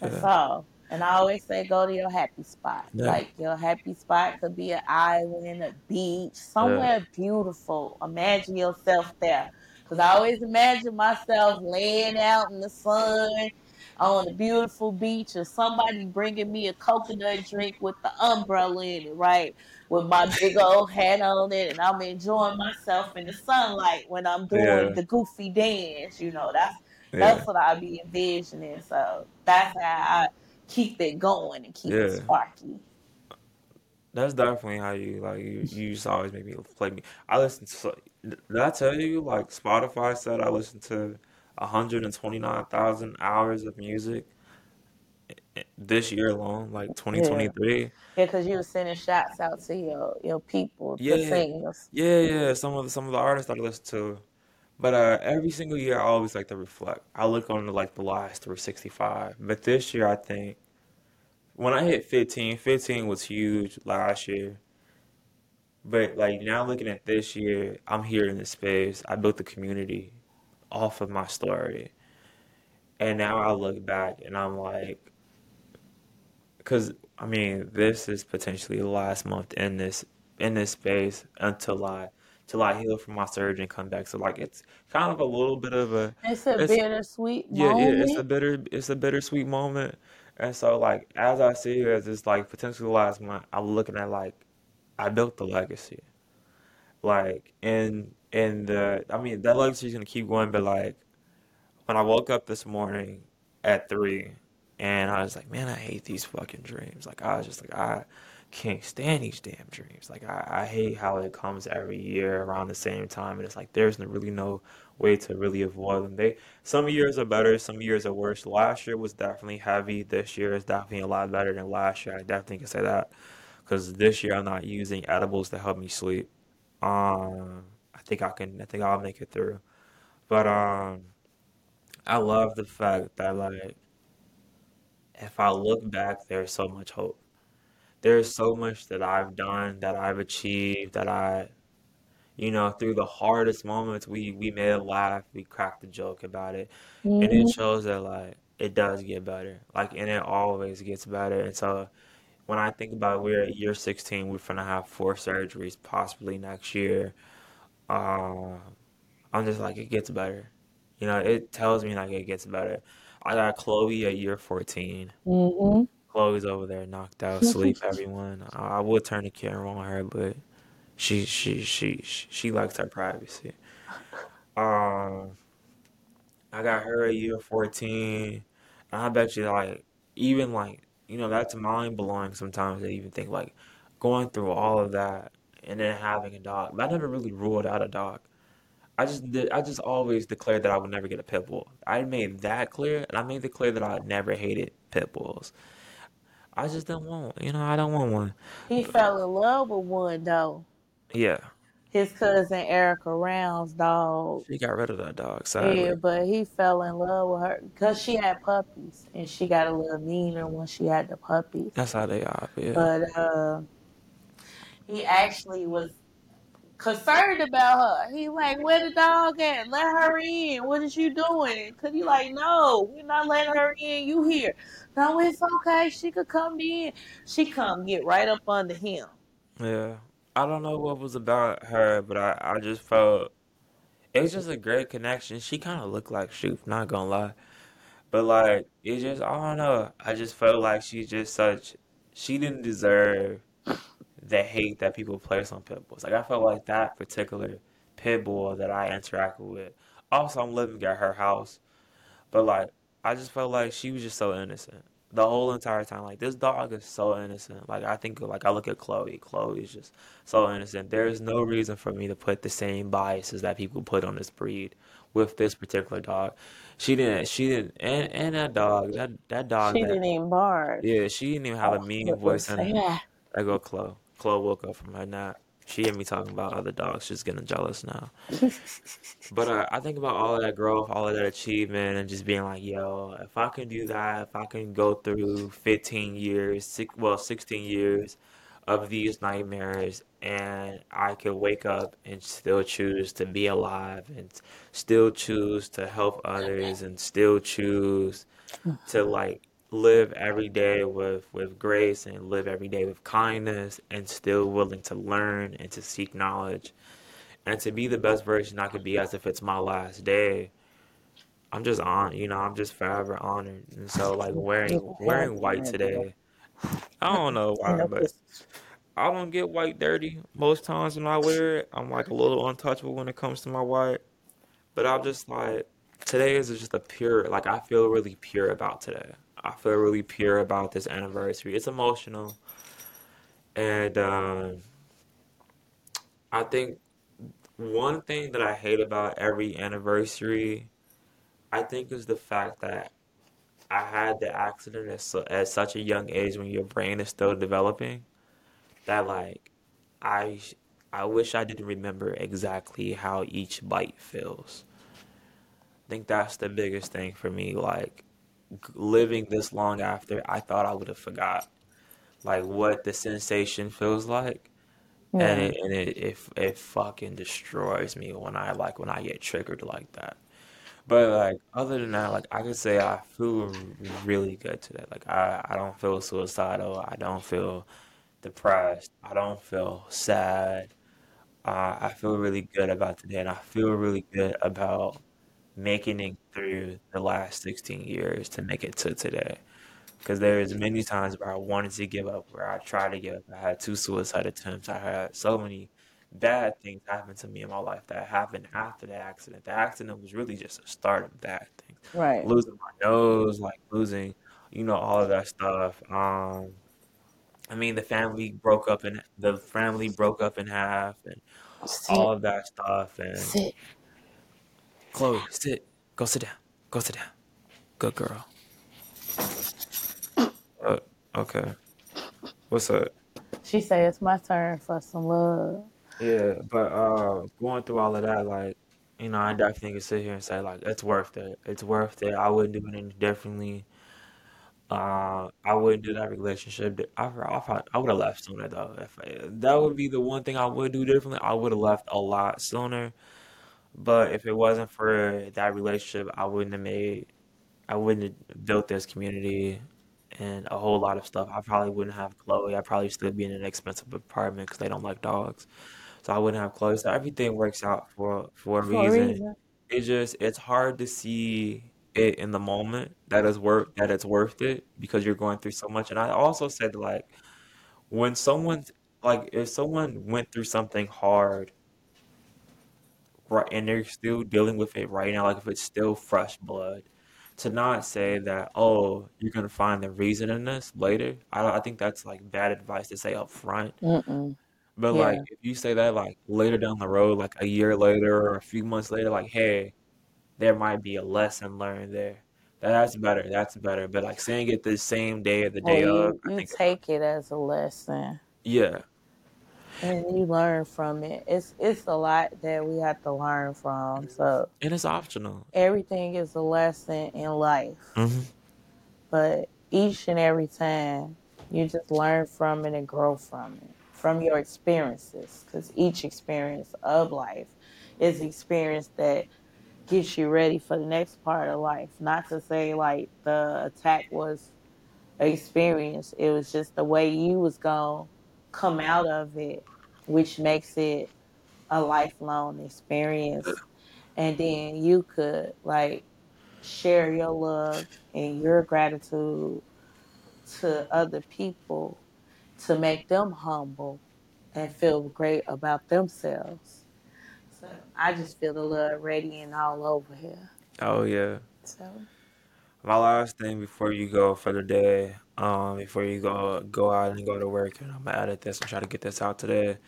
That's yeah, all. And I always say go to your happy spot. yeah, Like your happy spot could be an island, a beach, yeah, somewhere beautiful. Imagine yourself there. Because I always imagine myself laying out in the sun on a beautiful beach or somebody bringing me a coconut drink with the umbrella in it, right? With my big old hat on it, and I'm enjoying myself in the sunlight when I'm doing yeah, the goofy dance. You know, that's yeah, that's what I be envisioning. So that's how I keep it going and keep it sparky. That's definitely how you like you, you used to always make me play me. I listen to did I tell you like Spotify said I listen to 129,000 hours of music this year alone, like 2023. Yeah, because you were sending shots out to your your people Yeah, yeah, yeah. Some of the some of the artists I listen to, but uh, every single year I always like to reflect. I look on like the last 365, but this year I think when I hit 15, 15 was huge last year. But like now looking at this year, I'm here in this space. I built the community off of my story. And now I look back and I'm like, because I mean, this is potentially the last month in this in this space until I till I heal from my surgery and come back. So like it's kind of a little bit of a It's a it's bittersweet yeah, yeah, it's a moment. bitter it's a bittersweet moment. And so like as I see it as it's like potentially the last month, I'm looking at like I built the legacy. Like and and the I mean that legacy is gonna keep going, but like when I woke up this morning at three and I was like, man, I hate these fucking dreams. Like I was just like I can't stand these damn dreams. Like I, I hate how it comes every year around the same time and it's like there's really no way to really avoid them. They some years are better, some years are worse. Last year was definitely heavy. This year is definitely a lot better than last year. I definitely can say that. Because this year I'm not using edibles to help me sleep. Um, think I can. I think I'll make it through. But um, I love the fact that like if I look back, there's so much hope. There's so much that I've done, that I've achieved, that I, you know, through the hardest moments, we we made a laugh, we cracked a joke about it, and it hmm shows that like it does get better. Like, and it always gets better. And so when I think about we're at year 16, we're gonna have four surgeries possibly next year. Uh, I'm just like, it gets better. You know, it tells me like it gets better. I got Chloe at year 14. hmm Chloe's over there knocked out, sleep, everyone. I, I would turn the camera on her, but she she she she, she likes her privacy. Um, I got her at year 14. And I bet you like even like you know that's mind blowing sometimes to even think like going through all of that and then having a dog. But I never really ruled out a dog. I just did, I just always declared that I would never get a pit bull. I made that clear, and I made it clear that I never hated pit bulls. I just don't want, you know, I don't want one. He fell in love with one though. Yeah, His cousin Erica Round's dog. she got rid of that dog, Sadly. Yeah, but he fell in love with her because she had puppies, and she got a little meaner when she had the puppies. That's how they are, yeah. But uh, he actually was concerned about her. He like, where the dog at? Let her in. What is you doing? Cause he like, no, we're not letting her in. You here? No, it's okay. She could come in. She come get right up under him. Yeah. I don't know what was about her, but I, I just felt it was just a great connection. She kind of looked like Shoop, not gonna lie. But like, it just, I don't know. I just felt like she's just such, she didn't deserve the hate that people place on pit bulls. Like I felt like that particular pit bull that I interacted with Also, I'm living at her house, but like I just felt like she was just so innocent the whole entire time. Like this dog is so innocent. Like I think like I look at Chloe. Chloe is just so innocent. There is no reason for me to put the same biases that people put on this breed with this particular dog. She didn't. She didn't. And and that dog. That that dog. She That didn't even bark. yeah. She didn't even have a Oh, mean voice in her. yeah. I go Chloe. Chloe woke up from her nap. She hear me talking about other dogs. She's getting jealous now. But uh, I think about all of that growth, all of that achievement, and just being like, yo, if I can do that, if I can go through 15 years, six, well, 16 years of these nightmares, and I can wake up and still choose to be alive, and still choose to help others, and still choose to like live every day with with grace and live every day with kindness, and still willing to learn and to seek knowledge and to be the best version I could be as if it's my last day. I'm just on, you know, I'm just forever honored. And so like wearing wearing white today, I don't know why, but I don't get white dirty most times when I wear it. I'm like a little untouchable when it comes to my white. But I'm just like today is just a pure like I feel really pure about today. I feel really pure about this anniversary. It's emotional and um I think one thing that I hate about every anniversary, I think, is the fact that I had the accident at, su at such a young age when your brain is still developing that like I sh- I wish I didn't remember exactly how each bite feels. I think that's the biggest thing for me. Like living this long after, I thought I would have forgot like what the sensation feels like. And it and it, it it fucking destroys me when I like when I get triggered like that. But like other than that, like I could say I feel really good today. Like I I don't feel suicidal. I don't feel depressed. I don't feel sad. Uh, I feel really good about today, and I feel really good about making it through the last 16 years to make it to today. Because there's many times where I wanted to give up, where I tried to give up. I had two suicide attempts. I had so many bad things happen to me in my life that happened after the accident. The accident was really just a start of bad things. Right. Losing my nose, like losing, you know, all of that stuff. Um, I mean, the family broke up and the family broke up in half, and all of that stuff. And. Chloe, sit, go sit down, go sit down, good girl. Uh, okay, what's up? She say it's my turn for some love. Yeah, but uh, going through all of that, like, you know, I definitely can sit here and say like it's worth it. It's worth it. I wouldn't do it any differently. Uh, I wouldn't do that relationship. I I, probably- I would have left sooner though. If I, that would be the one thing I would do differently, I would have left a lot sooner. But if it wasn't for that relationship, I wouldn't have made. I wouldn't have built this community and a whole lot of stuff. I probably wouldn't have Chloe. I'd probably still be in an expensive apartment because they don't like dogs. So I wouldn't have Chloe. So everything works out for for a For a reason. reason. It's just it's hard to see it in the moment that is worth that it's worth it because you're going through so much. And I also said like when someone's like if someone went through something hard right and they're still dealing with it right now, like if it's still fresh blood, to not say that, oh, you're gonna find the reason in this later, I I think that's like bad advice to say up front. Mm-mm. But like if you say that like later down the road, like a year later or a few months later, like, hey, there might be a lesson learned there. That's better. That's better. But like saying it the same day or the Well, day of, you I you think take it as a lesson Yeah. And you learn from it. It's it's a lot that we have to learn from. So And it's optional. everything is a lesson in life. hmm But each and every time you just learn from it and grow from it, from your experiences. Because each experience of life is experience that gets you ready for the next part of life. Not to say like the attack was an experience. It was just the way you was gonna come out of it, which makes it a lifelong experience. And then you could like share your love and your gratitude to other people to make them humble and feel great about themselves. So I just feel the love radiating all over here. Oh yeah. So My last thing before you go for the day, um, before you go go out and go to work, and I'm gonna edit this and try to get this out today,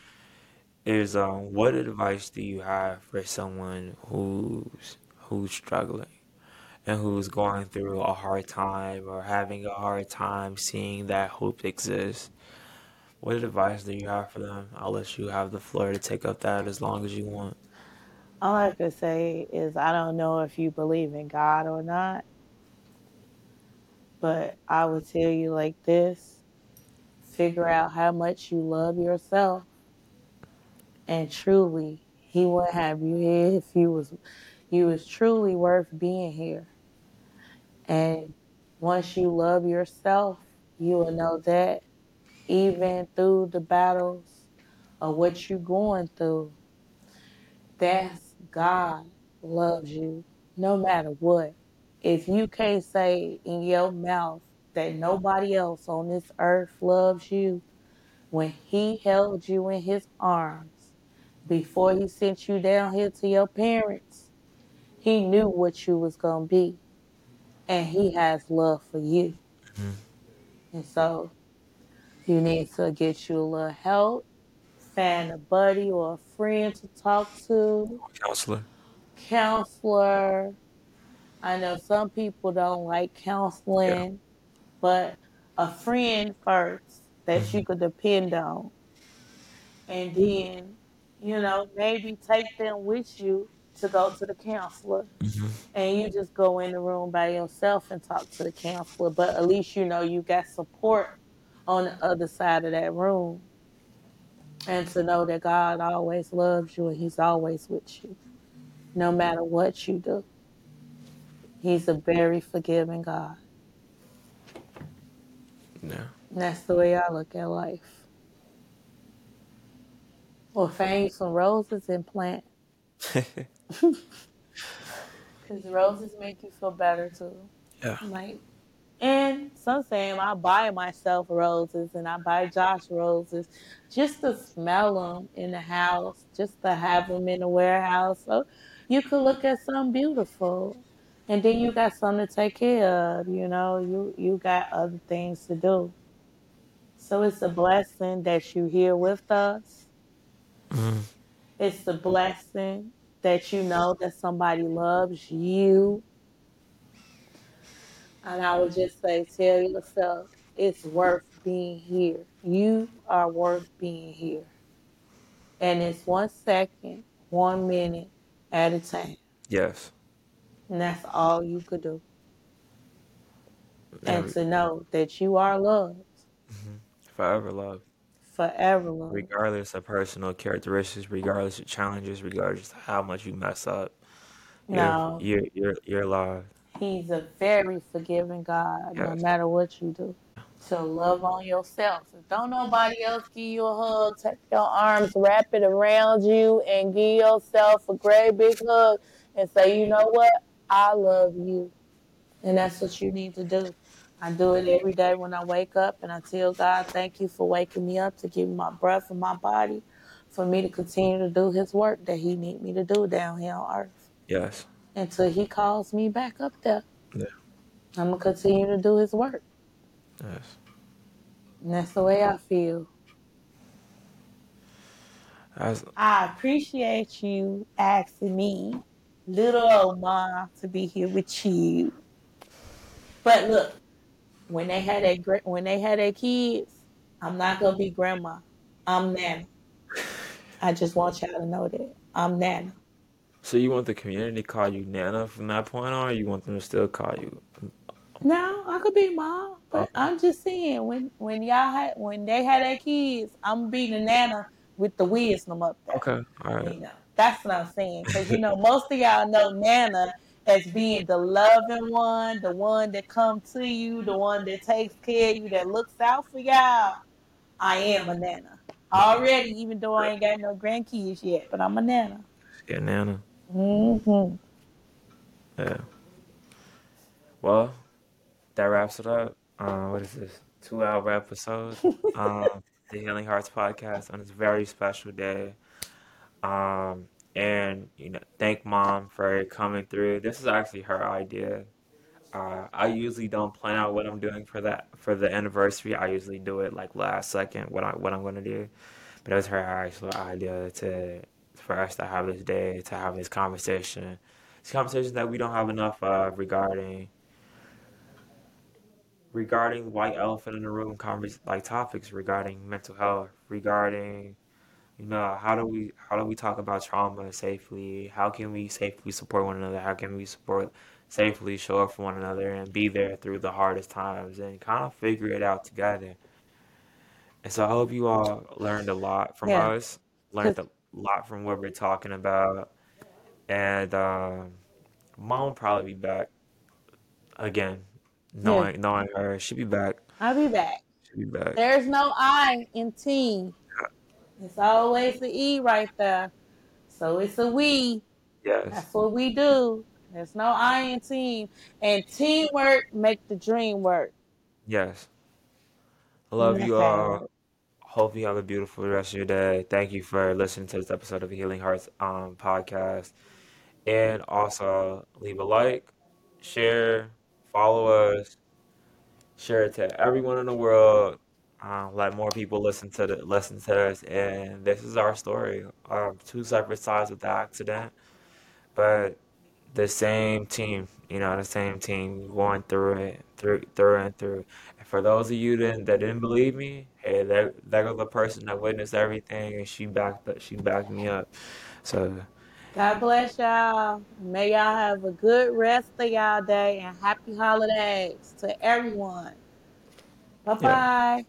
is um, what advice do you have for someone who's who's struggling and who's going through a hard time or having a hard time seeing that hope exists? What advice do you have for them? I'll let you have the floor to take up that as long as you want. all I can say is I don't know if you believe in God or not, but I would tell you like this: figure out how much you love yourself, and truly, He wouldn't have you here if you was you was truly worth being here. And once you love yourself, you will know that even through the battles of what you're going through, that's God loves you no matter what. If you can't say in your mouth that nobody else on this earth loves you, when He held you in His arms before He sent you down here to your parents, He knew what you was gonna be, and He has love for you. Mhm. And so you need to get you a little help, find a buddy or a friend to talk to, Counselor. counselor. I know some people don't like Yeah. counseling, but a friend first that you hmm could depend on. And then, you know, maybe take them with you to go to the counselor. hmm And you just go in the room by yourself and talk to the counselor. But at least you know you got support on the other side of that room. And to know that God always loves you and He's always with you, no matter what you do. He's a very forgiving God. Yeah. And that's the way I look at life. Or find some roses and plant. Because roses make you feel better too. Yeah. Like, and some saying I buy myself roses and I buy Josh roses just to smell them in the house, just to have them in the warehouse. So you could look at something beautiful. And then you got something to take care of, you know, you, you got other things to do. So it's a blessing that you're here with us. hmm It's a blessing that you know that somebody loves you. And I would just say, tell yourself, it's worth being here. You are worth being here. And it's one second, one minute at a time. Yes. And that's all you could do. And to know that you are loved, hmm Forever loved, forever loved. regardless of personal characteristics, regardless of challenges, regardless of how much you mess up, you're Now, you're you're you're alive. He's a very forgiving God, no Yes. matter what you do. So love on yourself. If don't nobody else give you a hug, take your arms, wrap it around you, and give yourself a great big hug and say, you know what? I love you. And that's what you need to do. I do it every day when I wake up and I tell God, thank you for waking me up to give me my breath and my body, for me to continue to do his work that he need me to do down here on earth. Yes. Until he calls me back up there. Yeah. I'm gonna continue to do his work. Yes. And that's the way I feel. As I appreciate you asking me, little old ma, to be here with you. But look, when they had their gra- when they had their kids, I'm not gonna be grandma. I'm Nana. I just want y'all to know that I'm Nana. so you want the community to call you Nana from that point on, or you want them to still call you? No, I could be mom, but. I'm just saying when when y'all had when they had their kids, I'm gonna be the Nana with the wisdom up there. Okay. All right. You know, that's what I'm saying. Because, you know, most of y'all know Nana as being the loving one, the one that comes to you, the one that takes care of you, that looks out for y'all. I am a Nana. Already, even though I ain't got no grandkids yet, but I'm a Nana. Yeah, Nana. Mm-hmm. Yeah. Well, that wraps it up. Uh, what is this? Two hour episode. Um, the Healing Hearts podcast on this very special day. Um, and you know thank mom for coming through. This is actually her idea. Uh, I usually don't plan out what I'm doing for that for the anniversary. I usually do it like last second what I what I'm gonna do. But it was her actual idea to for us to have this day to have this conversation. It's conversations that we don't have enough of regarding regarding white elephant in the room convers like topics regarding mental health, regarding you know how do we how do we talk about trauma safely? How can we safely support one another? How can we support safely show up for one another and be there through the hardest times and kind of figure it out together. And so I hope you all learned a lot from Yeah. us, learned a lot from what we're talking about, and um, mom will probably be back again. yeah, Knowing knowing her, she'll be back. I'll be back. She'll be back. There's no I in team. It's always the E right there. So it's a we. Yes, That's what we do. There's no I in team. And teamwork make the dream work. yes. I love you all. Hope you have a beautiful rest of your day. Thank you for listening to this episode of the Healing Hearts um, podcast. And also leave a like, share, follow us, share it to everyone in the world. Um, let more people listen to the listen to us. And this is our story. Um, two separate sides of the accident, but the same team. You know, the same team going through it, through through and through. And for those of you that, that didn't believe me, hey, there there goes the person that witnessed everything, and she backed up, she backed me up. So God bless y'all. May y'all have a good rest of y'all day and happy holidays to everyone. Bye yeah. bye.